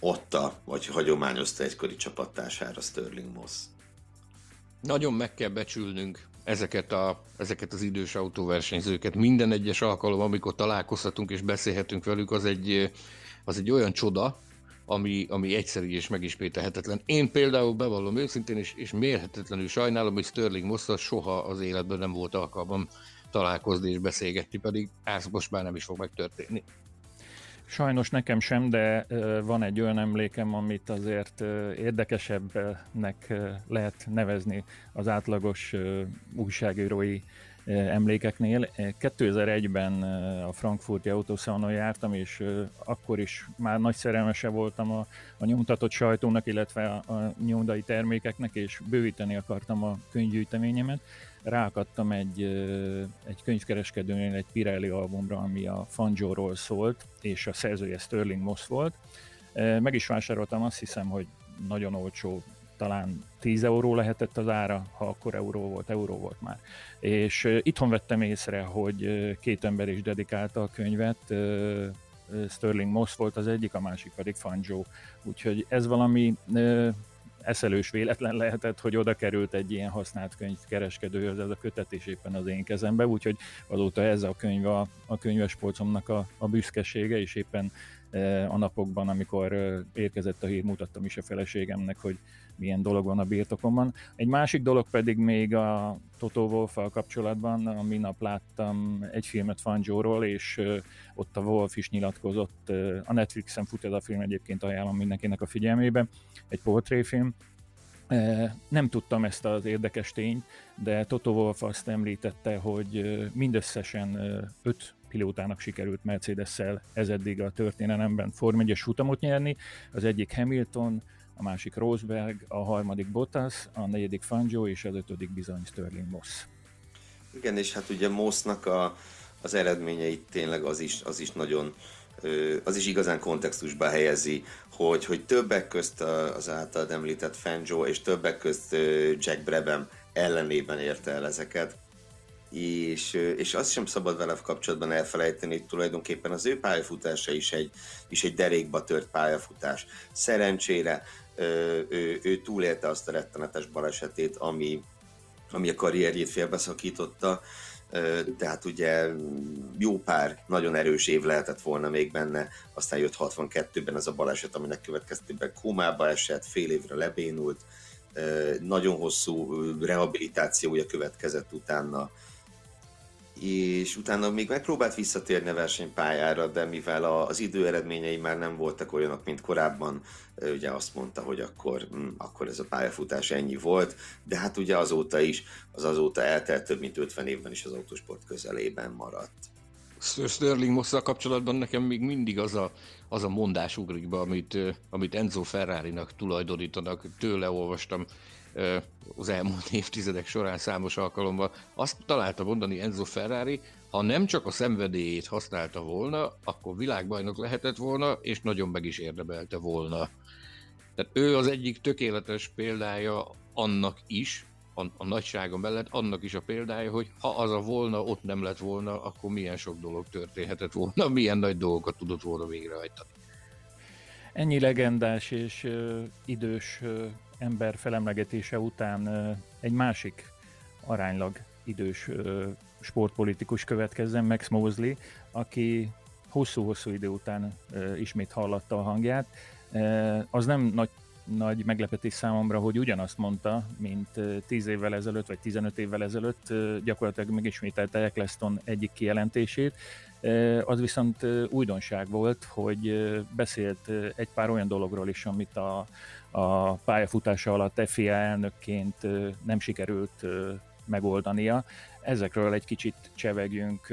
adta, vagy hagyományozta egykori csapattársára Sterling Moss. Nagyon meg kell becsülnünk ezeket, a, ezeket az idős autóversenyzőket. Minden egyes alkalom, amikor találkozhatunk és beszélhetünk velük, az egy, az egy olyan csoda, ami, ami egyszerű és megismételhetetlen. Én például bevallom őszintén, és, és mérhetetlenül sajnálom, hogy Sterling Moss soha az életben nem volt alkalmam találkozni és beszélgetni, pedig ez most már nem is fog megtörténni. Sajnos nekem sem, de van egy olyan emlékem, amit azért érdekesebbnek lehet nevezni az átlagos újságírói emlékeknél. 2001-ben a Frankfurti autószalonon jártam, és akkor is már nagy szerelmese voltam a, a nyomtatott sajtónak, illetve a, a nyomdai termékeknek, és bővíteni akartam a könyvgyűjteményemet. Ráakadtam egy, egy könyvkereskedőnél egy Pirelli albumra, ami a Fangio-ról szólt, és a szerzője Sterling Moss volt. Meg is vásároltam, azt hiszem, hogy nagyon olcsó talán 10 euró lehetett az ára, ha akkor euró volt, euró volt már. És itthon vettem észre, hogy két ember is dedikálta a könyvet, Sterling Moss volt az egyik, a másik pedig Fangio, úgyhogy ez valami eszelős véletlen lehetett, hogy oda került egy ilyen használt könyv kereskedőhöz. Ez a kötet, és éppen az én kezembe, úgyhogy azóta ez a könyv a, a könyvespolcomnak a, a büszkesége, és éppen a napokban, amikor érkezett a hír, mutattam is a feleségemnek, hogy milyen dolog van a birtokomban. Egy másik dolog pedig még a Toto wolff kapcsolatban, a minap láttam egy filmet Fangio-ról, és ott a Wolf is nyilatkozott, a Netflixen fut ez a film, egyébként ajánlom mindenkinek a figyelmébe, egy portréfilm, nem tudtam ezt az érdekes tényt, de Toto Wolff azt említette, hogy mindösszesen öt pilótának sikerült Mercedes-szel ez eddig a történelemben Form 1 futamot nyerni. Az egyik Hamilton, a másik Rosberg, a harmadik Bottas, a negyedik Fangio és az ötödik bizony Sterling Moss. Igen, és hát ugye Mossnak a, az eredményeit tényleg az is, az is nagyon az is igazán kontextusba helyezi, hogy, hogy többek közt az általad említett Fangio és többek közt Jack Brabham ellenében érte el ezeket és, és azt sem szabad vele kapcsolatban elfelejteni, hogy tulajdonképpen az ő pályafutása is egy, is egy derékba tört pályafutás. Szerencsére ő, ő, túlélte azt a rettenetes balesetét, ami, ami a karrierjét félbeszakította, tehát ugye jó pár nagyon erős év lehetett volna még benne, aztán jött 62-ben ez a baleset, aminek következtében kómába esett, fél évre lebénult, nagyon hosszú rehabilitációja következett utána, és utána még megpróbált visszatérni a versenypályára, de mivel az idő eredményei már nem voltak olyanok, mint korábban, ugye azt mondta, hogy akkor, hm, akkor ez a pályafutás ennyi volt, de hát ugye azóta is, az azóta eltelt több mint 50 évben is az autósport közelében maradt. Sterling moss kapcsolatban nekem még mindig az a, az a mondás ugrik be, amit, amit Enzo Ferrari-nak tulajdonítanak. Tőle olvastam az elmúlt [LAUGHS] évtizedek során számos alkalommal. Azt találta mondani Enzo Ferrari, ha nem csak a szenvedélyét használta volna, akkor világbajnok lehetett volna, és nagyon meg is érdemelte volna. Tehát ő az egyik tökéletes példája annak is, a, a nagysága mellett annak is a példája, hogy ha az a volna, ott nem lett volna, akkor milyen sok dolog történhetett volna, [LAUGHS] milyen nagy dolgokat tudott volna végrehajtani. Ennyi legendás és ö, idős ö, ember felemlegetése után egy másik aránylag idős sportpolitikus következzen, Max Mosley, aki hosszú-hosszú idő után ismét hallatta a hangját. Az nem nagy nagy meglepetés számomra, hogy ugyanazt mondta, mint 10 évvel ezelőtt, vagy 15 évvel ezelőtt, gyakorlatilag megismételte Eccleston egyik kijelentését. Az viszont újdonság volt, hogy beszélt egy pár olyan dologról is, amit a, a pályafutása alatt FIA elnökként nem sikerült megoldania. Ezekről egy kicsit csevegjünk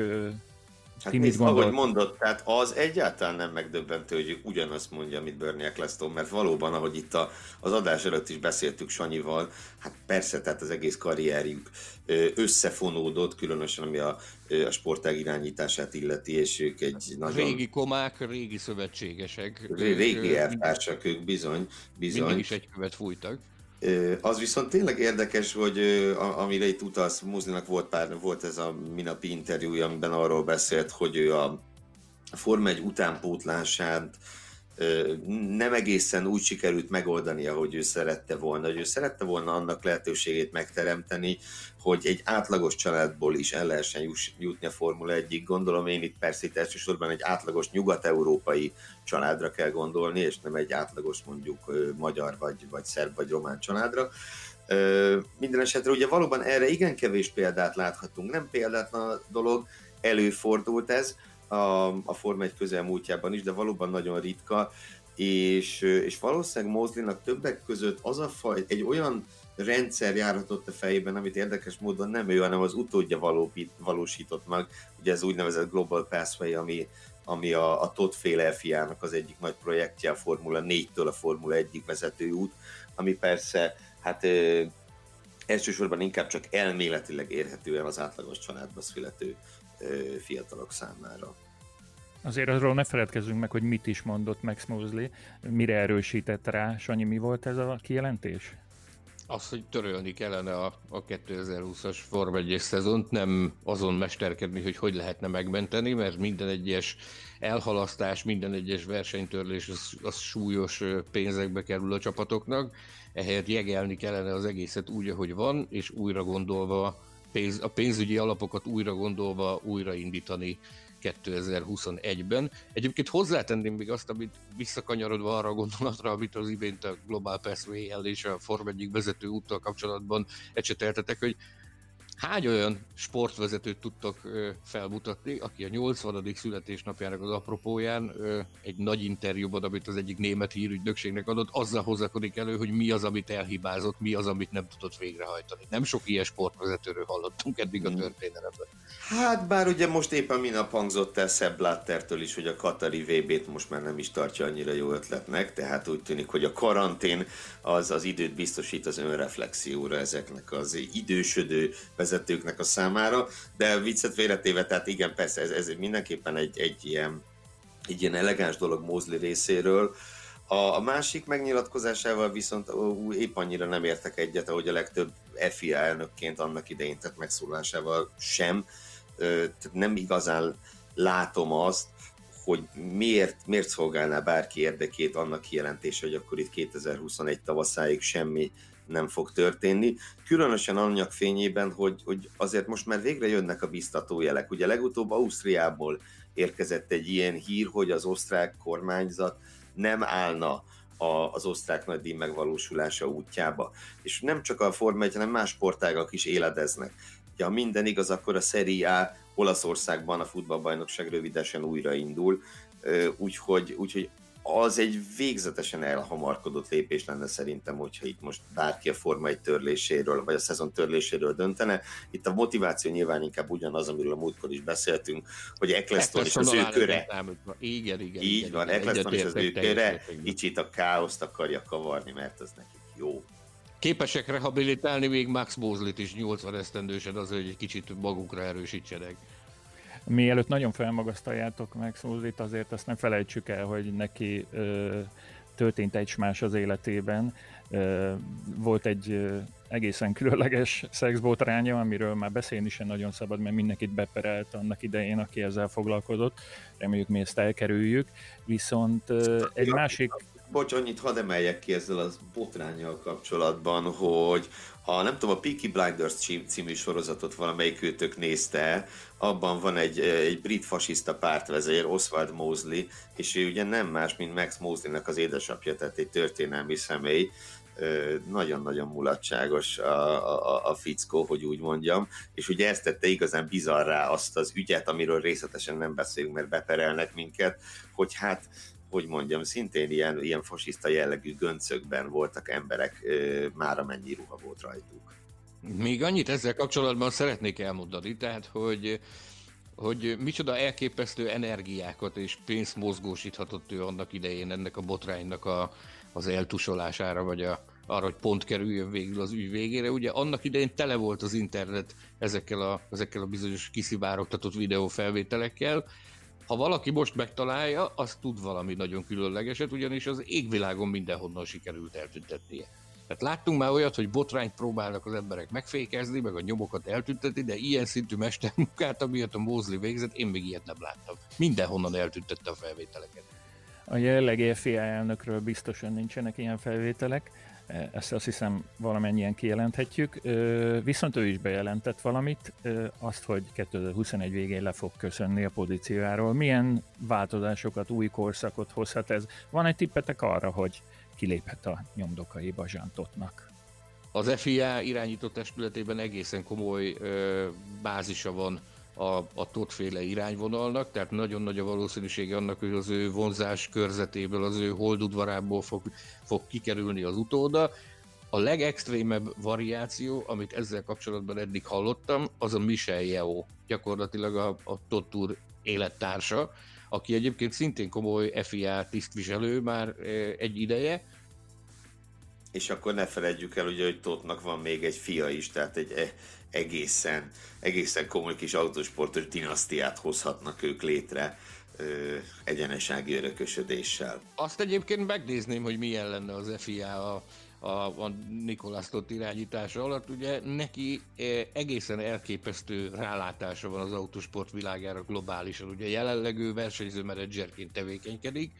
Hát Ti mit nézd, ahogy mondott, tehát az egyáltalán nem megdöbbentő, hogy ugyanazt mondja, amit Bernie Eccleston, mert valóban, ahogy itt a, az adás előtt is beszéltük Sanyival, hát persze, tehát az egész karrierjük összefonódott, különösen ami a, a sportág irányítását illeti, és ők egy nagyon... Régi komák, régi szövetségesek. Régi elvtársak ők bizony, bizony. Mindig is egy követ fújtak. Az viszont tényleg érdekes, hogy amire itt utalsz, Muzlinak volt pár, volt ez a minapi interjúja, amiben arról beszélt, hogy ő a Forma 1 utánpótlását nem egészen úgy sikerült megoldani, ahogy ő szerette volna. Hogy ő szerette volna annak lehetőségét megteremteni, hogy egy átlagos családból is el lehessen jutni a Formula 1 Gondolom én itt persze itt elsősorban egy átlagos nyugat-európai családra kell gondolni, és nem egy átlagos mondjuk magyar, vagy, vagy szerb, vagy román családra. Minden esetre ugye valóban erre igen kevés példát láthatunk. Nem példátlan dolog, előfordult ez, a, a Forma 1 közelmúltjában is, de valóban nagyon ritka, és, és valószínűleg Mosleynak többek között az a faj, egy olyan rendszer járhatott a fejében, amit érdekes módon nem ő, hanem az utódja való, valósított meg. Ugye ez úgynevezett Global Pathway, ami, ami a, a Todd féle fiának az egyik nagy projektje, a Formula 4-től a Formula 1 vezető út, ami persze hát ö, elsősorban inkább csak elméletileg érhetően az átlagos családba születő fiatalok számára. Azért arról ne feledkezzünk meg, hogy mit is mondott Max Mosley, mire erősített rá. Sanyi, mi volt ez a kijelentés? Az, hogy törölni kellene a, a 2020-as Form 1 szezont, nem azon mesterkedni, hogy hogy lehetne megmenteni, mert minden egyes elhalasztás, minden egyes versenytörlés az, az súlyos pénzekbe kerül a csapatoknak, ehelyett jegelni kellene az egészet úgy, ahogy van, és újra gondolva pénz, a pénzügyi alapokat újra gondolva újraindítani 2021-ben. Egyébként hozzátenném még azt, amit visszakanyarodva arra a gondolatra, amit az imént a Global Pathway-el és a Form 1 vezető úttal kapcsolatban ecseteltetek, hogy Hány olyan sportvezetőt tudtak felmutatni, aki a 80. születésnapjának az apropóján egy nagy interjúban, amit az egyik német hírügynökségnek adott, azzal hozakodik elő, hogy mi az, amit elhibázott, mi az, amit nem tudott végrehajtani. Nem sok ilyen sportvezetőről hallottunk eddig a mm. történelemben. Hát bár ugye most éppen minap hangzott el Seb Blattertől is, hogy a Katari VB-t most már nem is tartja annyira jó ötletnek, tehát úgy tűnik, hogy a karantén az az időt biztosít az önreflexióra ezeknek az idősödő vezetőknek a számára, de viccet félretéve, tehát igen, persze ez, ez mindenképpen egy, egy, ilyen, egy ilyen elegáns dolog Mózli részéről, a, a másik megnyilatkozásával viszont ó, épp annyira nem értek egyet, ahogy a legtöbb FIA elnökként annak idején tett megszólásával sem. Tehát nem igazán látom azt, hogy miért, miért szolgálná bárki érdekét annak kijelentése, hogy akkor itt 2021 tavaszáig semmi nem fog történni. Különösen annak fényében, hogy, hogy azért most már végre jönnek a biztató jelek. Ugye legutóbb Ausztriából érkezett egy ilyen hír, hogy az osztrák kormányzat nem állna a, az osztrák nagydíj megvalósulása útjába. És nem csak a Forma 1, hanem más sportágak is éledeznek. Ja, ha minden igaz, akkor a Serie A Olaszországban a futballbajnokság rövidesen újraindul, úgyhogy, úgyhogy az egy végzetesen elhamarkodott lépés lenne szerintem, hogyha itt most bárki a Forma egy törléséről, vagy a szezon törléséről döntene. Itt a motiváció nyilván inkább ugyanaz, amiről a múltkor is beszéltünk, hogy Eccleston és az ő köre. Igen, igen. Így igen, van, Eccleston és az ő köre kicsit a káoszt akarja kavarni, mert az nekik jó. Képesek rehabilitálni még Max Mosley-t is 80 esztendősen az, hogy egy kicsit magukra erősítsenek. Mielőtt nagyon felmagasztaljátok meg Szúzit, azért azt nem felejtsük el, hogy neki ö, történt egy más az életében. Ö, volt egy ö, egészen különleges szexbotránya, amiről már beszélni sem nagyon szabad, mert mindenkit beperelt annak idején, aki ezzel foglalkozott. Reméljük mi ezt elkerüljük. Viszont ö, egy másik bocs, annyit hadd emeljek ki ezzel az botrányjal kapcsolatban, hogy ha nem tudom, a Peaky Blinders című sorozatot valamelyik őtök nézte, abban van egy, egy brit fasiszta pártvezér, Oswald Mosley, és ő ugye nem más, mint Max Mosleynek az édesapja, tehát egy történelmi személy, nagyon-nagyon mulatságos a, a, a fickó, hogy úgy mondjam, és ugye ezt tette igazán bizarrá azt az ügyet, amiről részletesen nem beszélünk, mert beperelnek minket, hogy hát hogy mondjam, szintén ilyen, ilyen fasiszta jellegű göncökben voltak emberek, már amennyi ruha volt rajtuk. Még annyit ezzel kapcsolatban szeretnék elmondani, tehát, hogy hogy micsoda elképesztő energiákat és pénzt mozgósíthatott ő annak idején ennek a botránynak a, az eltusolására, vagy a, arra, hogy pont kerüljön végül az ügy végére. Ugye annak idején tele volt az internet ezekkel a, ezekkel a bizonyos kiszivárogtatott videófelvételekkel, ha valaki most megtalálja, az tud valami nagyon különlegeset, ugyanis az égvilágon mindenhonnan sikerült eltüntetnie. Tehát láttunk már olyat, hogy botrányt próbálnak az emberek megfékezni, meg a nyomokat eltüntetni, de ilyen szintű mestermunkát, amilyet a Mosley végzett, én még ilyet nem láttam. Mindenhonnan eltüntette a felvételeket. A jelenlegi FIA elnökről biztosan nincsenek ilyen felvételek, ezt azt hiszem valamennyien kijelenthetjük. Viszont ő is bejelentett valamit, azt, hogy 2021 végén le fog köszönni a pozíciójáról. Milyen változásokat, új korszakot hozhat ez? Van egy tippetek arra, hogy kiléphet a nyomdokai Bazsántotnak? Az FIA irányító testületében egészen komoly ö, bázisa van a, a totféle irányvonalnak, tehát nagyon nagy a valószínűsége annak, hogy az ő vonzás körzetéből, az ő holdudvarából fog, fog kikerülni az utóda. A legextrémebb variáció, amit ezzel kapcsolatban eddig hallottam, az a Michel Yeo, gyakorlatilag a, a Totur élettársa, aki egyébként szintén komoly FIA tisztviselő már egy ideje. És akkor ne felejtjük el, ugye, hogy Totnak van még egy fia is, tehát egy e, egészen, egészen komoly kis autosportos dinasztiát hozhatnak ők létre egyenesági örökösödéssel. Azt egyébként megnézném, hogy milyen lenne az FIA a, a, a Nikolász Tott irányítása alatt. Ugye neki egészen elképesztő rálátása van az autosport világára globálisan. Ugye jelenleg ő versenyző menedzserként tevékenykedik,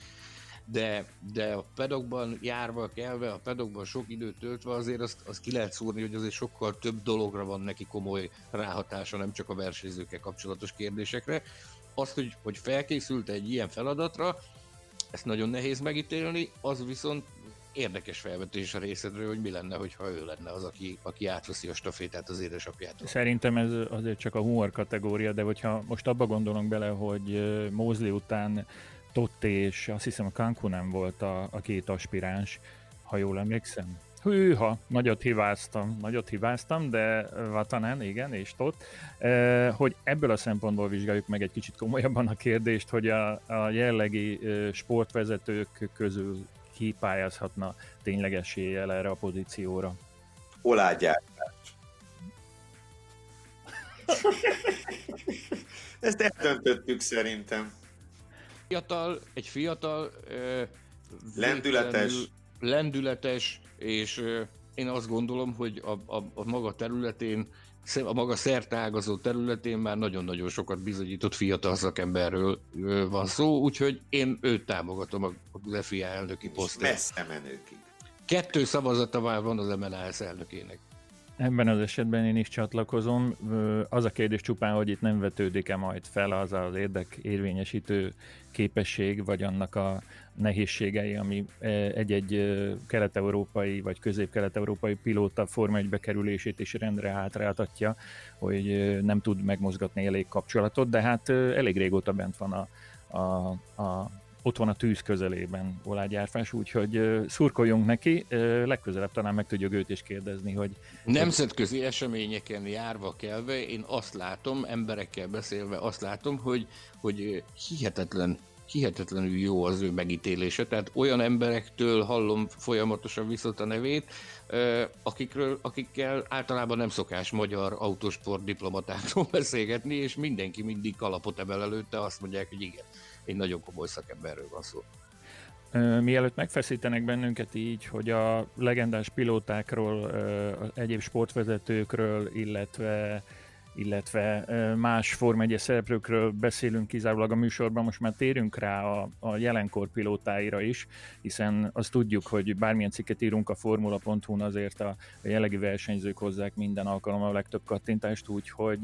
de, de a pedokban járva, kelve, a pedokban sok időt töltve azért azt, azt ki lehet szúrni, hogy azért sokkal több dologra van neki komoly ráhatása, nem csak a versenyzőkkel kapcsolatos kérdésekre. Azt, hogy, hogy felkészült egy ilyen feladatra, ezt nagyon nehéz megítélni, az viszont érdekes felvetés a részedről, hogy mi lenne, hogyha ő lenne az, aki, aki átveszi a stafétát az édesapjától. Szerintem ez azért csak a humor kategória, de hogyha most abba gondolunk bele, hogy Mózli után Totti és azt hiszem a Cancunán volt a, a két aspiráns, ha jól emlékszem. Hűha, nagyot hibáztam, nagyot hibáztam, de Vatanen, igen, és Tott, hogy ebből a szempontból vizsgáljuk meg egy kicsit komolyabban a kérdést, hogy a, a jellegi sportvezetők közül ki pályázhatna tényleg eséllyel erre a pozícióra. Oládják. [LAUGHS] Ezt eldöntöttük szerintem. Fiatal, egy fiatal, lendületes, lendületes, és én azt gondolom, hogy a, a, a maga területén, a maga szertágazó területén már nagyon-nagyon sokat bizonyított fiatal szakemberről van szó, úgyhogy én őt támogatom a, a FIA elnöki posztért. Messze menőkig. Kettő szavazata már van az MNAS elnökének. Ebben az esetben én is csatlakozom. Az a kérdés csupán, hogy itt nem vetődik-e majd fel az az érdek érvényesítő képesség, vagy annak a nehézségei, ami egy-egy kelet-európai vagy közép-kelet-európai pilóta Forma 1 bekerülését is rendre hátráltatja, hogy nem tud megmozgatni elég kapcsolatot, de hát elég régóta bent van a, a, a ott van a tűz közelében Olágyárfás, úgyhogy szurkoljunk neki, legközelebb talán meg tudjuk őt is kérdezni, hogy... Nemzetközi eseményeken járva kelve, én azt látom, emberekkel beszélve azt látom, hogy, hogy hihetetlen hihetetlenül jó az ő megítélése, tehát olyan emberektől hallom folyamatosan viszont a nevét, akikről, akikkel általában nem szokás magyar autosport diplomatákról [LAUGHS] beszélgetni, és mindenki mindig kalapot emel előtte, azt mondják, hogy igen, egy nagyon komoly szakemberről van szó. Mielőtt megfeszítenek bennünket így, hogy a legendás pilótákról, egyéb sportvezetőkről, illetve illetve más Form 1 szereplőkről beszélünk kizárólag a műsorban, most már térünk rá a, a jelenkor pilótáira is, hiszen azt tudjuk, hogy bármilyen cikket írunk a formula.hu-n, azért a, a jellegi versenyzők hozzák minden alkalommal a legtöbb kattintást, úgyhogy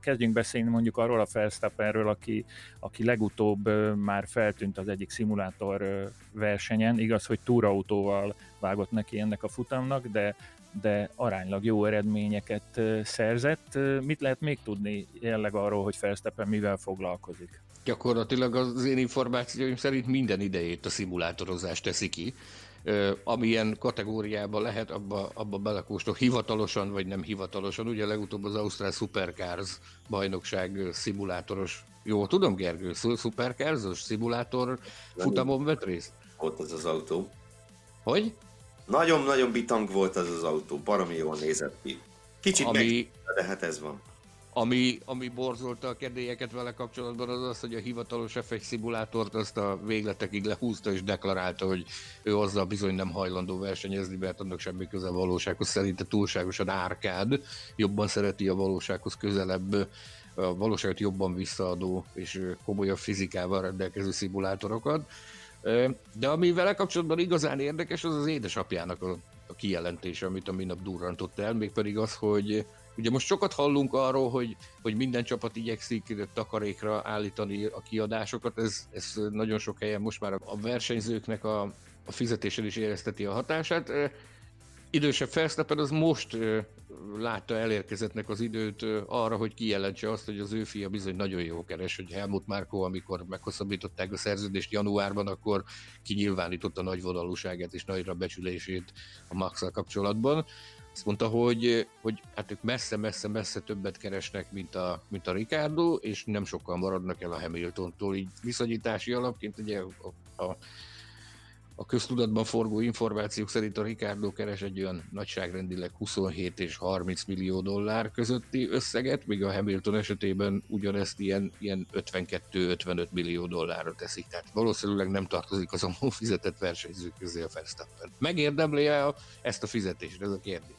kezdjünk beszélni mondjuk arról a Verstappenről, aki, aki legutóbb már feltűnt az egyik szimulátor versenyen, igaz, hogy túrautóval vágott neki ennek a futamnak, de de aránylag jó eredményeket szerzett. Mit lehet még tudni jelleg arról, hogy Verstappen mivel foglalkozik? Gyakorlatilag az én információim szerint minden idejét a szimulátorozás teszi ki. Amilyen kategóriában lehet, abba, abba belekóstol hivatalosan vagy nem hivatalosan. Ugye legutóbb az Ausztrál Supercars bajnokság szimulátoros, jó tudom Gergő, Supercars, szimulátor futamon vett részt? Ott az az autó. Hogy? Nagyon-nagyon bitang volt az az autó, baromi jól nézett ki. Kicsit Ami... meg, de hát ez van. Ami, ami borzolta a kedélyeket vele kapcsolatban az az, hogy a hivatalos F1 szimulátort azt a végletekig lehúzta és deklarálta, hogy ő azzal bizony nem hajlandó versenyezni, mert annak semmi köze a valósághoz. Szerinte túlságosan árkád, jobban szereti a valósághoz közelebb a valóságot jobban visszaadó és komolyabb fizikával rendelkező szimulátorokat. De ami vele kapcsolatban igazán érdekes, az az édesapjának a, a kijelentése, amit a minap durrantott el, mégpedig az, hogy Ugye most sokat hallunk arról, hogy, hogy minden csapat igyekszik takarékra állítani a kiadásokat, ez, ez nagyon sok helyen most már a versenyzőknek a, a fizetésen is érezteti a hatását. Idősebb Verstappen az most látta elérkezettnek az időt arra, hogy kijelentse azt, hogy az ő fia bizony nagyon jó keres, hogy Helmut Márko, amikor meghosszabbították a szerződést januárban, akkor kinyilvánította nagy vonalúságát és nagyra becsülését a max kapcsolatban. Azt mondta, hogy, hogy hát ők messze-messze-messze többet keresnek, mint a, mint a Ricardo, és nem sokkal maradnak el a Hamiltontól. Így viszonyítási alapként ugye a, a a köztudatban forgó információk szerint a Ricardo keres egy olyan nagyságrendileg 27 és 30 millió dollár közötti összeget, míg a Hamilton esetében ugyanezt ilyen, ilyen 52-55 millió dollárra teszik. Tehát valószínűleg nem tartozik az a fizetett versenyzők közé a Verstappen. Megérdemli-e ezt a fizetést? Ez a kérdés.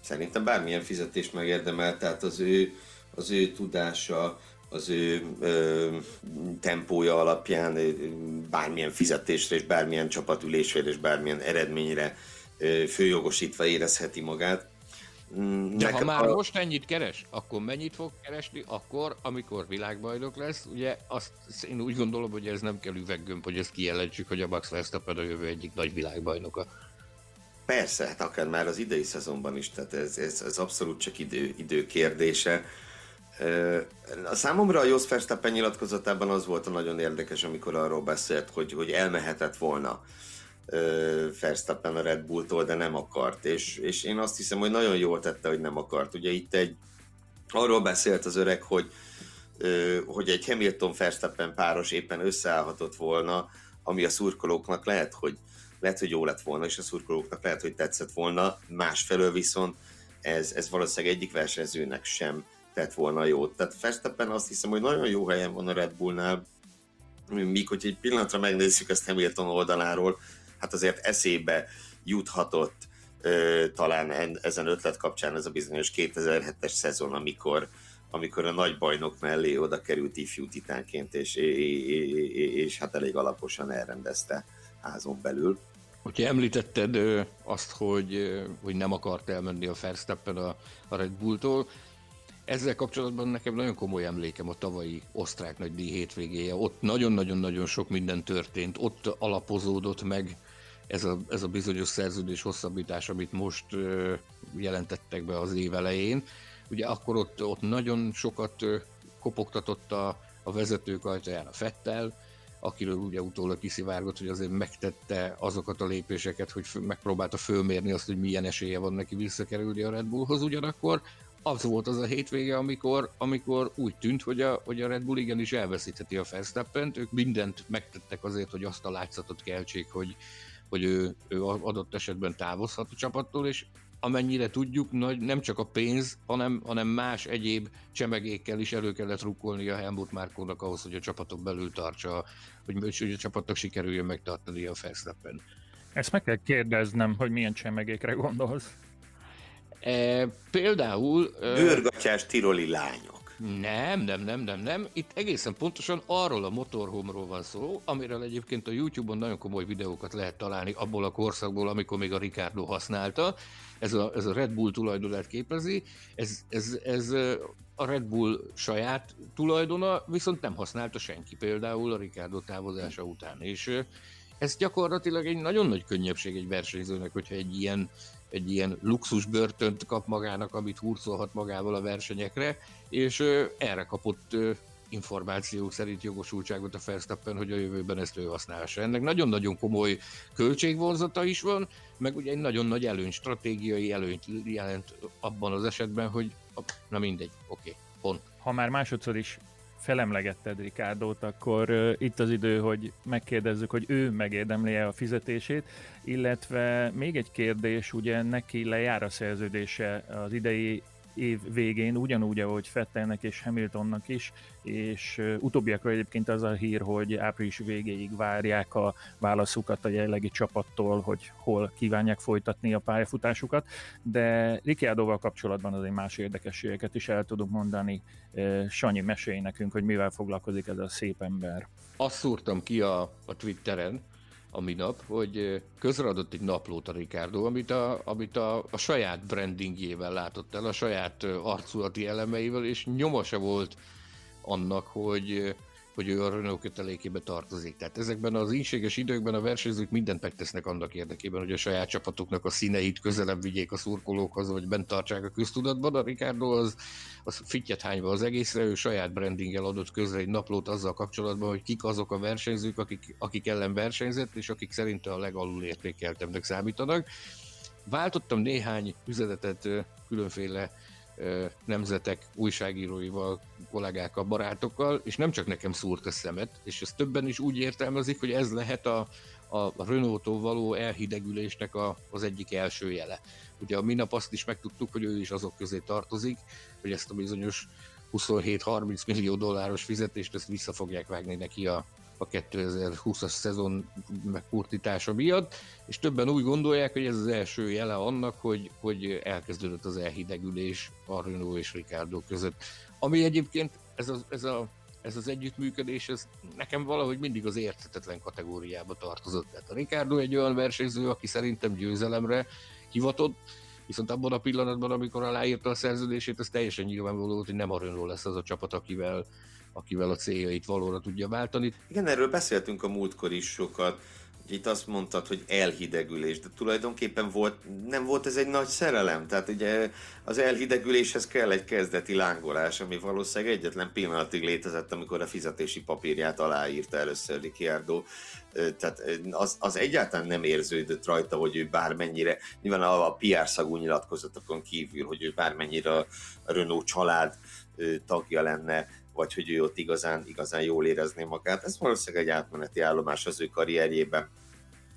Szerintem bármilyen fizetést megérdemel, tehát az ő, az ő tudása, az ő ö, tempója alapján bármilyen fizetésre és bármilyen csapatülésre és bármilyen eredményre ö, főjogosítva érezheti magát. De ha már a... most ennyit keres, akkor mennyit fog keresni akkor, amikor világbajnok lesz? Ugye azt én úgy gondolom, hogy ez nem kell üveggömb, hogy ezt kijelentsük, hogy a Max Verstappen a jövő egyik nagy világbajnoka. Persze, hát akár már az idei szezonban is, tehát ez, ez, ez abszolút csak idő, idő kérdése. A számomra a Jos Verstappen nyilatkozatában az volt a nagyon érdekes, amikor arról beszélt, hogy, hogy elmehetett volna Verstappen a Red Bulltól, de nem akart. És, és én azt hiszem, hogy nagyon jól tette, hogy nem akart. Ugye itt egy, arról beszélt az öreg, hogy, hogy egy Hamilton Verstappen páros éppen összeállhatott volna, ami a szurkolóknak lehet, hogy lehet, hogy jó lett volna, és a szurkolóknak lehet, hogy tetszett volna, másfelől viszont ez, ez valószínűleg egyik versenyzőnek sem tett volna jót. Tehát Verstappen azt hiszem, hogy nagyon jó helyen van a Red Bullnál, míg hogy egy pillanatra megnézzük ezt Hamilton oldaláról, hát azért eszébe juthatott ö, talán ezen ötlet kapcsán ez a bizonyos 2007-es szezon, amikor, amikor a nagy bajnok mellé oda került ifjú titánként, és, és, és, és hát elég alaposan elrendezte házon belül. Hogyha említetted azt, hogy, hogy nem akart elmenni a Verstappen a, a Red Bulltól, ezzel kapcsolatban nekem nagyon komoly emlékem a tavalyi osztrák nagy díj hétvégéje. Ott nagyon-nagyon-nagyon sok minden történt, ott alapozódott meg ez a, ez a bizonyos szerződés hosszabbítás, amit most ö, jelentettek be az év elején. Ugye akkor ott, ott nagyon sokat ö, kopogtatott a, a vezetők ajtaján a Fettel, akiről ugye utólag kiszivárgott, hogy azért megtette azokat a lépéseket, hogy megpróbálta fölmérni azt, hogy milyen esélye van neki visszakerülni a Red Bullhoz, ugyanakkor az volt az a hétvége, amikor, amikor úgy tűnt, hogy a, hogy a Red Bull igenis elveszítheti a verstappen ők mindent megtettek azért, hogy azt a látszatot keltsék, hogy, hogy ő, ő adott esetben távozhat a csapattól, és amennyire tudjuk, nagy, nem csak a pénz, hanem, hanem más egyéb csemegékkel is elő kellett rukkolni a Helmut Márkónak ahhoz, hogy a csapatok belül tartsa, hogy, hogy a csapatnak sikerüljön megtartani a Verstappen. Ezt meg kell kérdeznem, hogy milyen csemegékre gondolsz. E, például... Bőrgatyás tiroli lányok. Nem, nem, nem, nem, nem. Itt egészen pontosan arról a motorhomról van szó, amiről egyébként a YouTube-on nagyon komoly videókat lehet találni abból a korszakból, amikor még a Ricardo használta. Ez a, ez a Red Bull tulajdonát képezi. Ez, ez, ez a Red Bull saját tulajdona, viszont nem használta senki, például a Ricardo távozása után. És ez gyakorlatilag egy nagyon nagy könnyebbség egy versenyzőnek, hogyha egy ilyen egy ilyen luxus börtönt kap magának, amit hurcolhat magával a versenyekre, és erre kapott információk szerint jogosultságot a Verstappen, hogy a jövőben ezt ő használhassa. Ennek nagyon-nagyon komoly költségvonzata is van, meg ugye egy nagyon nagy előny, stratégiai előnyt jelent abban az esetben, hogy na mindegy, oké, okay, pont. Ha már másodszor is felemlegetted Rikárdót, akkor itt az idő, hogy megkérdezzük, hogy ő megérdemli-e a fizetését, illetve még egy kérdés, ugye neki lejár a szerződése az idei év végén, ugyanúgy, ahogy Fettelnek és Hamiltonnak is, és utóbbiakra egyébként az a hír, hogy április végéig várják a válaszukat a jelenlegi csapattól, hogy hol kívánják folytatni a pályafutásukat, de Ricciardoval kapcsolatban azért más érdekességeket is el tudunk mondani. Sanyi, mesélj nekünk, hogy mivel foglalkozik ez a szép ember. Azt szúrtam ki a, a Twitteren, a minap, hogy közreadott egy naplót a Ricardo, amit a, amit a, a saját brandingjével látott el, a saját arculati elemeivel, és nyoma volt annak, hogy hogy ő a Renault kötelékébe tartozik. Tehát ezekben az ínséges időkben a versenyzők mindent megtesznek annak érdekében, hogy a saját csapatoknak a színeit közelebb vigyék a szurkolókhoz, vagy bent tartsák a köztudatban. A Ricardo az, az fittyet hányva az egészre, ő saját brandinggel adott közre egy naplót azzal kapcsolatban, hogy kik azok a versenyzők, akik, akik ellen versenyzett, és akik szerinte a legalul értékeltebbnek számítanak. Váltottam néhány üzenetet különféle nemzetek újságíróival, kollégákkal, barátokkal, és nem csak nekem szúrt a szemet, és ezt többen is úgy értelmezik, hogy ez lehet a, a Renault-tól való elhidegülésnek a, az egyik első jele. Ugye a minap azt is megtudtuk, hogy ő is azok közé tartozik, hogy ezt a bizonyos 27-30 millió dolláros fizetést ezt vissza fogják vágni neki a, a 2020-as szezon megkurtítása miatt, és többen úgy gondolják, hogy ez az első jele annak, hogy, hogy elkezdődött az elhidegülés a Renault és Ricardo között. Ami egyébként ez, az, ez, a, ez az együttműködés, ez nekem valahogy mindig az érthetetlen kategóriába tartozott. Tehát a Ricardo egy olyan versenyző, aki szerintem győzelemre hivatott, viszont abban a pillanatban, amikor aláírta a szerződését, az teljesen nyilvánvaló volt, hogy nem a lesz az a csapat, akivel, akivel a céljait valóra tudja váltani. Igen, erről beszéltünk a múltkor is sokat. Itt azt mondtad, hogy elhidegülés, de tulajdonképpen volt, nem volt ez egy nagy szerelem. Tehát ugye az elhidegüléshez kell egy kezdeti lángolás, ami valószínűleg egyetlen pillanatig létezett, amikor a fizetési papírját aláírta először Ricciardo. Tehát az, az egyáltalán nem érződött rajta, hogy ő bármennyire, nyilván a, a PR szagú nyilatkozatokon kívül, hogy ő bármennyire a Renault család tagja lenne, vagy hogy ő ott igazán, igazán jól érezné magát. Ez valószínűleg egy átmeneti állomás az ő karrierjében.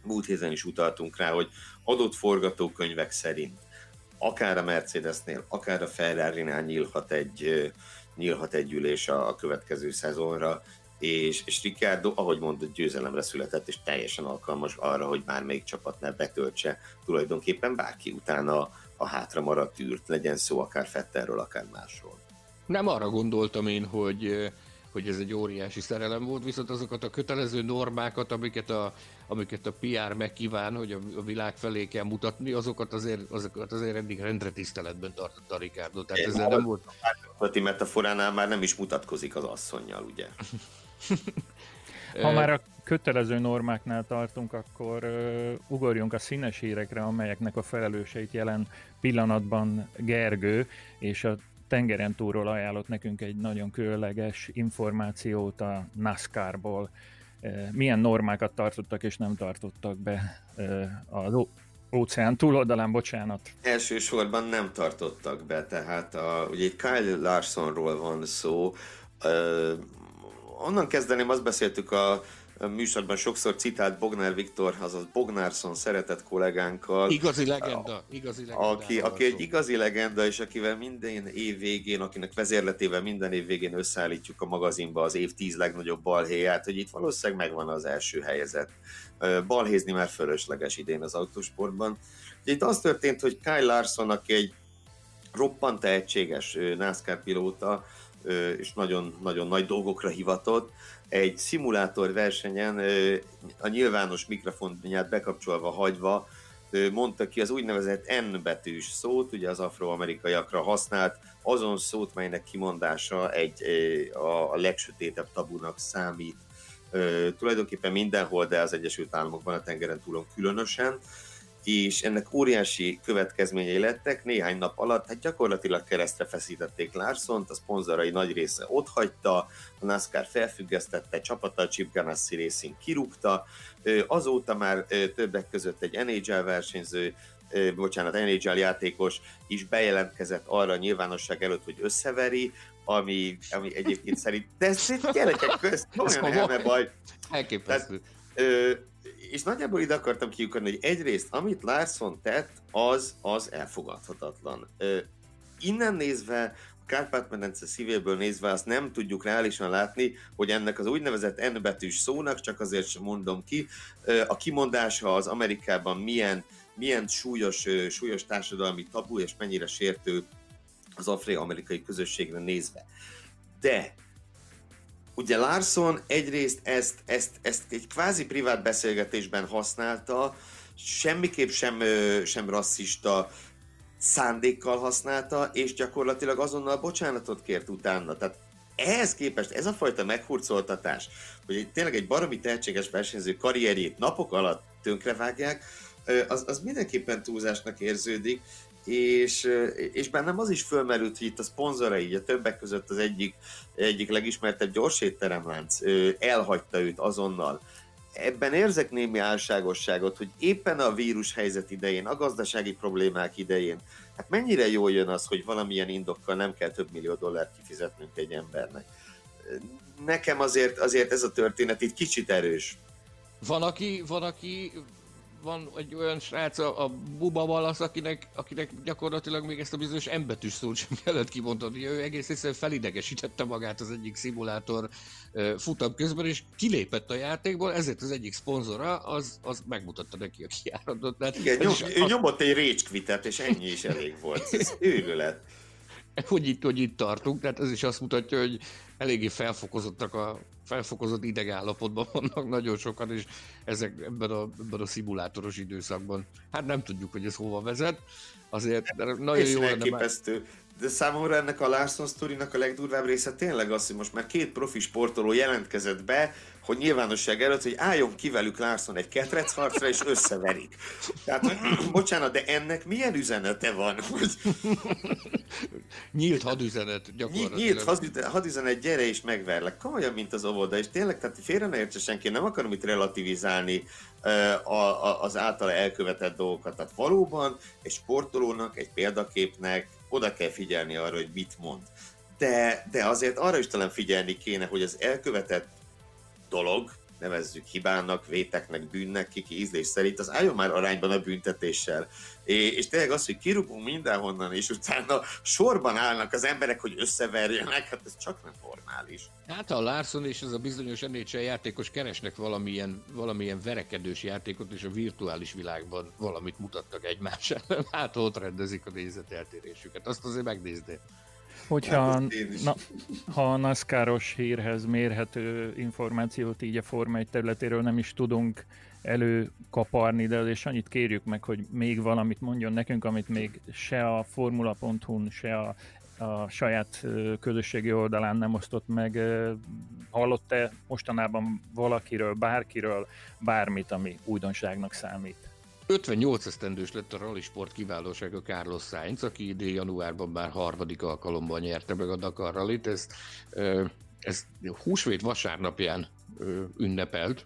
Múlt héten is utaltunk rá, hogy adott forgatókönyvek szerint akár a Mercedesnél, akár a Ferrari-nál nyílhat egy, nyílhat egy ülés a, a következő szezonra, és, és Ricardo, ahogy mondott, győzelemre született, és teljesen alkalmas arra, hogy bármelyik csapatnál betöltse tulajdonképpen bárki utána a hátra maradt űrt, legyen szó akár Fetterről, akár másról. Nem arra gondoltam én, hogy, hogy ez egy óriási szerelem volt, viszont azokat a kötelező normákat, amiket a, amiket a PR megkíván, hogy a világ felé kell mutatni, azokat azért, azokat azért eddig rendre tiszteletben tartotta a Ricardo. Tehát ezzel nem volt... A metaforánál már nem is mutatkozik az asszonynal, ugye? Ha már a kötelező normáknál tartunk, akkor uh, ugorjunk a színes hírekre, amelyeknek a felelőseit jelen pillanatban Gergő, és a tengeren túlról ajánlott nekünk egy nagyon különleges információt a NASCAR-ból. Milyen normákat tartottak és nem tartottak be az óceán túloldalán, bocsánat. Elsősorban nem tartottak be, tehát a, ugye Kyle Larsonról van szó, uh, onnan kezdeném, azt beszéltük a műsorban sokszor citált Bognár Viktor, azaz Bognárson szeretett kollégánkkal. Igazi legenda, igazi legenda. Aki, aki egy igazi legenda, és akivel minden év végén, akinek vezérletével minden év végén összeállítjuk a magazinba az év tíz legnagyobb balhéját, hogy itt valószínűleg megvan az első helyezett. Balhézni már fölösleges idén az autósportban. Itt az történt, hogy Kyle Larson, aki egy roppant tehetséges NASCAR pilóta, és nagyon, nagyon nagy dolgokra hivatott, egy szimulátor versenyen a nyilvános mikrofonját bekapcsolva hagyva mondta ki az úgynevezett N betűs szót, ugye az afroamerikaiakra használt, azon szót, melynek kimondása egy a legsötétebb tabunak számít. Tulajdonképpen mindenhol, de az Egyesült Államokban a tengeren túlon különösen és ennek óriási következményei lettek. Néhány nap alatt hát gyakorlatilag keresztre feszítették Larsont, a szponzorai nagy része ott hagyta, a NASCAR felfüggesztette, csapata Chip Ganassi Racing kirúgta, azóta már többek között egy NHL versenyző, bocsánat, NHL játékos is bejelentkezett arra a nyilvánosság előtt, hogy összeveri, ami, ami egyébként szerint, de ez gyerekek közt, [LAUGHS] olyan baj. Elképesztő. Tehát, és nagyjából ide akartam kiukadni, hogy egyrészt, amit Larson tett, az, az elfogadhatatlan. innen nézve Kárpát-medence szívéből nézve azt nem tudjuk reálisan látni, hogy ennek az úgynevezett N betűs szónak, csak azért sem mondom ki, a kimondása az Amerikában milyen, milyen súlyos, súlyos társadalmi tabu és mennyire sértő az afro-amerikai közösségre nézve. De ugye Larson egyrészt ezt, ezt, ezt egy kvázi privát beszélgetésben használta, semmiképp sem, sem rasszista, szándékkal használta, és gyakorlatilag azonnal bocsánatot kért utána. Tehát ehhez képest ez a fajta meghurcoltatás, hogy egy, tényleg egy baromi tehetséges versenyző karrierjét napok alatt tönkrevágják, az, az mindenképpen túlzásnak érződik, és, és bennem az is fölmerült, hogy itt a szponzorai, a többek között az egyik, egyik legismertebb gyorsétteremlánc elhagyta őt azonnal ebben érzek némi álságosságot, hogy éppen a vírus helyzet idején, a gazdasági problémák idején, hát mennyire jól jön az, hogy valamilyen indokkal nem kell több millió dollárt kifizetnünk egy embernek. Nekem azért, azért ez a történet itt kicsit erős. Van, aki, van, aki van egy olyan srác, a, a Buba Valasz, akinek, akinek gyakorlatilag még ezt a bizonyos embetűs szót sem [LAUGHS] kellett kimondani. Ő egész egyszerűen felidegesítette magát az egyik szimulátor futam közben, és kilépett a játékból, ezért az egyik szponzora, az, az megmutatta neki a kiáratot. Igen, nyom, ő nyomott egy rage quitet, és ennyi is elég volt. Ez [LAUGHS] őrület. Hogy itt, hogy itt tartunk, tehát ez is azt mutatja, hogy eléggé felfokozottak a felfokozott idegállapotban vannak nagyon sokan, és ezek ebben a, ebben a szimulátoros időszakban. Hát nem tudjuk, hogy ez hova vezet. Azért nagyon jó lenne már de számomra ennek a Larson sztorinak a legdurvább része tényleg az, hogy most már két profi sportoló jelentkezett be, hogy nyilvánosság előtt, hogy álljon ki velük Larson egy ketrecharcra, és összeverik. Tehát, [CLEARS THROAT] bocsánat, de ennek milyen üzenete van? Hogy... [LAUGHS] Nyílt hadüzenet gyakorlatilag. Nyílt hadüzenet, gyere és megverlek. Komolyan, mint az óvoda, és tényleg, tehát félre ne értse senki, nem akarom itt relativizálni a, a, az általa elkövetett dolgokat. Tehát valóban egy sportolónak, egy példaképnek, oda kell figyelni arra, hogy mit mond. De, de azért arra is talán figyelni kéne, hogy az elkövetett dolog, nevezzük hibának, véteknek, bűnnek, kiki ízlés szerint, az álljon már arányban a büntetéssel. És, és tényleg az, hogy kirúgunk mindenhonnan, és utána sorban állnak az emberek, hogy összeverjenek, hát ez csak nem normális. Hát a Larson és ez a bizonyos NHL játékos keresnek valamilyen, valamilyen verekedős játékot, és a virtuális világban valamit mutattak egymás ellen. [LAUGHS] Hát ott rendezik a nézeteltérésüket. Azt azért megnézni. Hogyha na, ha a NASCAR-os hírhez mérhető információt így a Forma 1 területéről nem is tudunk előkaparni, de azért annyit kérjük meg, hogy még valamit mondjon nekünk, amit még se a formula.hu-n, se a, a saját közösségi oldalán nem osztott meg. Hallott-e mostanában valakiről, bárkiről bármit, ami újdonságnak számít? 58 esztendős lett a rally sport kiválósága Carlos Sainz, aki idén januárban már harmadik alkalommal nyerte meg a Dakar Rallyt. Ez, ez húsvét vasárnapján ünnepelt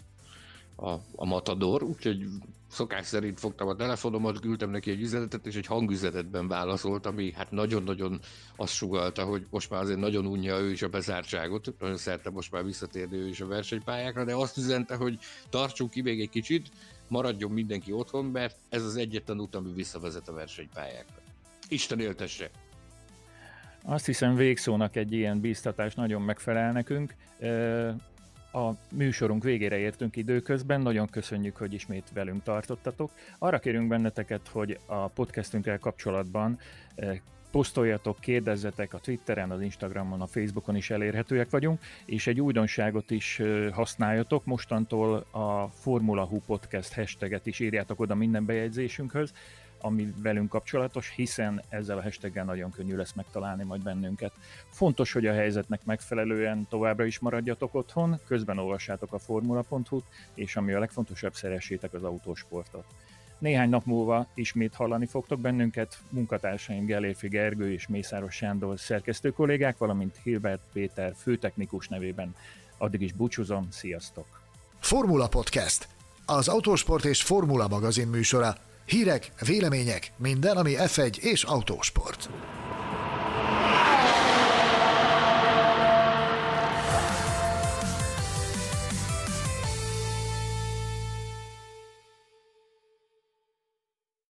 a, a Matador, úgyhogy szokás szerint fogtam a telefonomat, küldtem neki egy üzenetet, és egy hangüzenetben válaszolt, ami hát nagyon-nagyon azt sugalta, hogy most már azért nagyon unja ő is a bezártságot, nagyon szerte most már visszatérni ő is a versenypályákra, de azt üzente, hogy tartsunk ki még egy kicsit, maradjon mindenki otthon, mert ez az egyetlen út, ami visszavezet a versenypályákra. Isten éltesse! Azt hiszem végszónak egy ilyen bíztatás nagyon megfelel nekünk. A műsorunk végére értünk időközben, nagyon köszönjük, hogy ismét velünk tartottatok. Arra kérünk benneteket, hogy a podcastünkkel kapcsolatban posztoljatok, kérdezzetek a Twitteren, az Instagramon, a Facebookon is elérhetőek vagyunk, és egy újdonságot is használjatok. Mostantól a Formula Hu Podcast hashtaget is írjátok oda minden bejegyzésünkhöz, ami velünk kapcsolatos, hiszen ezzel a hashtaggel nagyon könnyű lesz megtalálni majd bennünket. Fontos, hogy a helyzetnek megfelelően továbbra is maradjatok otthon, közben olvassátok a formula.hu-t, és ami a legfontosabb, szeressétek az autósportot. Néhány nap múlva ismét hallani fogtok bennünket, munkatársaim Gellérfi Gergő és Mészáros Sándor szerkesztő kollégák, valamint Hilbert Péter főtechnikus nevében. Addig is búcsúzom, sziasztok! Formula Podcast, az autósport és formula magazin műsora. Hírek, vélemények, minden, ami F1 és autósport.